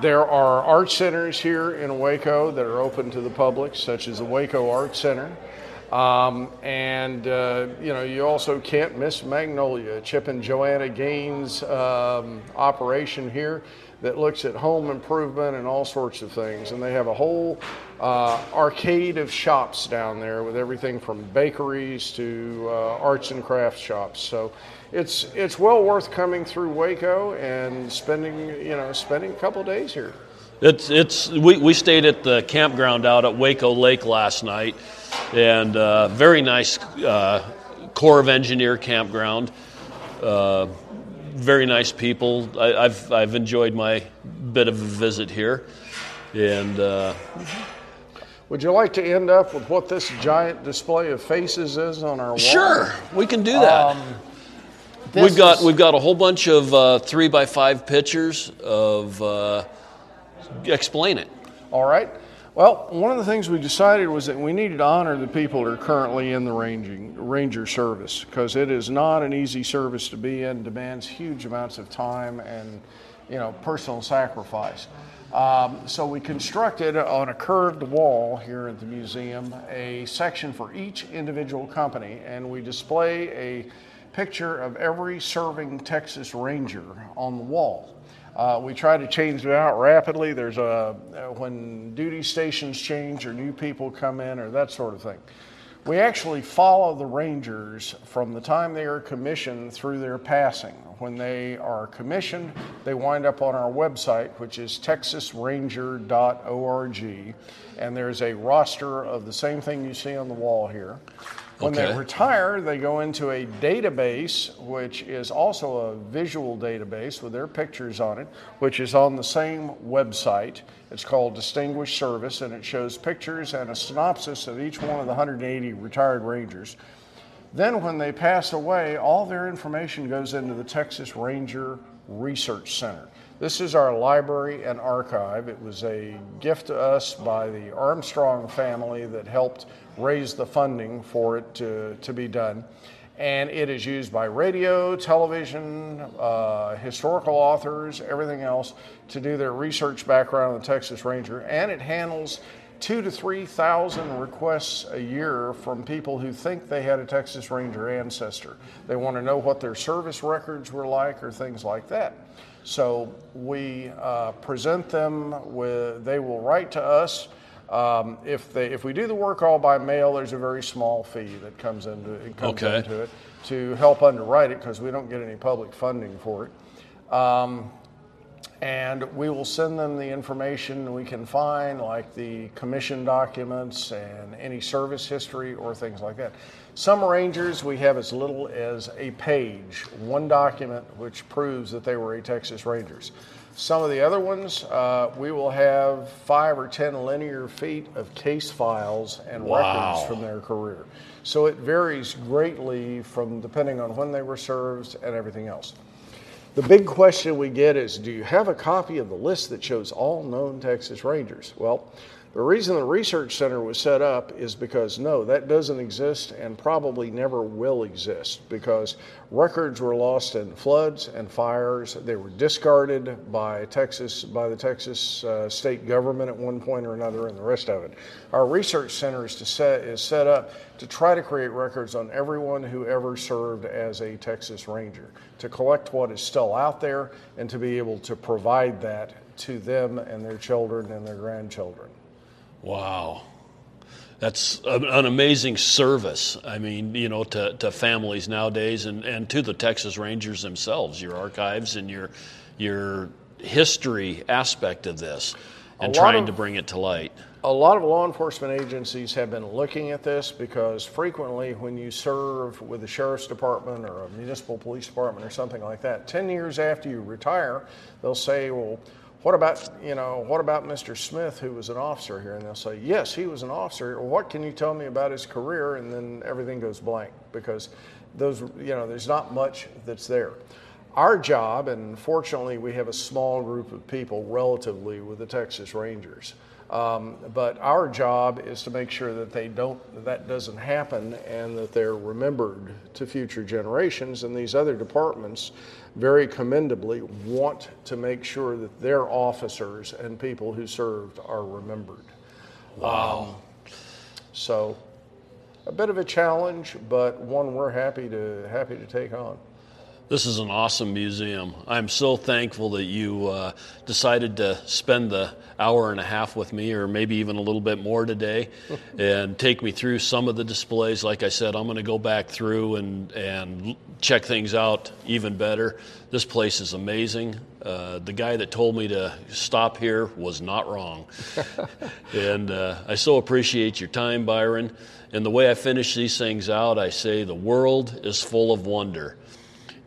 Speaker 3: there are art centers here in Waco that are open to the public, such as the Waco Art Center. Um, and uh, you know, you also can't miss Magnolia, Chip and Joanna Gaines um, operation here that looks at home improvement and all sorts of things. And they have a whole uh, arcade of shops down there with everything from bakeries to uh, arts and crafts shops. So it's it's well worth coming through Waco and spending you know spending a couple days here.
Speaker 2: It's it's we, we stayed at the campground out at Waco Lake last night, and uh, very nice uh, Corps of Engineer campground. Very nice people. I, have I've enjoyed my bit of a visit here, and. Uh,
Speaker 3: would you like to end up with what this giant display of faces is on our wall?
Speaker 2: Sure, we can do that. Um, we've got is... we've got a whole bunch of uh, three by five pictures of. Uh, explain it.
Speaker 3: All right. Well, one of the things we decided was that we needed to honor the people that are currently in the ranging, ranger service because it is not an easy service to be in, demands huge amounts of time and you know personal sacrifice. Um, so we constructed on a curved wall here at the museum a section for each individual company, and we display a picture of every serving Texas Ranger on the wall. Uh, we try to change it out rapidly. There's a when duty stations change or new people come in or that sort of thing. We actually follow the Rangers from the time they are commissioned through their passing. When they are commissioned, they wind up on our website, which is texasranger.org, and there's a roster of the same thing you see on the wall here. When okay. they retire, they go into a database, which is also a visual database with their pictures on it, which is on the same website. It's called Distinguished Service, and it shows pictures and a synopsis of each one of the 180 retired Rangers. Then, when they pass away, all their information goes into the Texas Ranger Research Center. This is our library and archive. It was a gift to us by the Armstrong family that helped raise the funding for it to, to be done. And it is used by radio, television, uh, historical authors, everything else to do their research background on the Texas Ranger. And it handles two to 3,000 requests a year from people who think they had a Texas Ranger ancestor. They want to know what their service records were like or things like that. So we uh, present them with, they will write to us um, if they if we do the work all by mail, there's a very small fee that comes into it comes okay. into it to help underwrite it because we don't get any public funding for it. Um, and we will send them the information we can find, like the commission documents and any service history or things like that. Some rangers we have as little as a page, one document which proves that they were a Texas Rangers. Some of the other ones, uh, we will have five or ten linear feet of case files and wow. records from their career. So it varies greatly from depending on when they were served and everything else. The big question we get is Do you have a copy of the list that shows all known Texas Rangers? Well, The reason the research center was set up is because no, that doesn't exist and probably never will exist because records were lost in floods and fires. They were discarded by Texas, by the Texas uh, state government at one point or another, and the rest of it. Our research center is, to set, is set up to try to create records on everyone who ever served as a Texas Ranger, to collect what is still out there and to be able to provide that to them and their children and their grandchildren.
Speaker 2: Wow. That's an amazing service. I mean, you know, to, to families nowadays and, and to the Texas Rangers themselves, your archives and your, your history aspect of this and trying of, to bring it to light.
Speaker 3: A lot of law enforcement agencies have been looking at this because frequently, when you serve with the sheriff's department or a municipal police department or something like that, 10 years after you retire, they'll say, well, what about you know what about Mr. Smith who was an officer here? And they'll say yes he was an officer. What can you tell me about his career? And then everything goes blank because those you know there's not much that's there. Our job and fortunately we have a small group of people relatively with the Texas Rangers um, but our job is to make sure that they don't that doesn't happen and that they're remembered to future generations and these other departments very commendably want to make sure that their officers and people who served are remembered.
Speaker 2: Wow.
Speaker 3: Um, so a bit of a challenge, but one we're happy to happy to take on.
Speaker 2: This is an awesome museum. I'm so thankful that you uh, decided to spend the hour and a half with me, or maybe even a little bit more today, and take me through some of the displays. Like I said, I'm going to go back through and, and check things out even better. This place is amazing. Uh, the guy that told me to stop here was not wrong. and uh, I so appreciate your time, Byron. And the way I finish these things out, I say the world is full of wonder.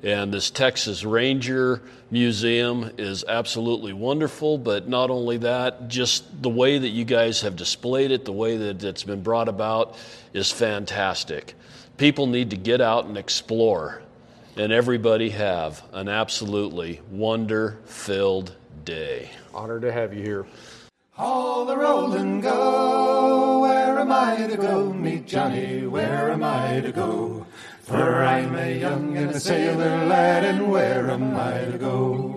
Speaker 2: And this Texas Ranger Museum is absolutely wonderful, but not only that, just the way that you guys have displayed it, the way that it's been brought about is fantastic. People need to get out and explore, and everybody have an absolutely wonder filled day.
Speaker 3: Honored to have you here.
Speaker 1: All the roll and go. Where am I to go? Meet Johnny. Where am I to go? For I'm a young and a sailor lad, and where am I to go?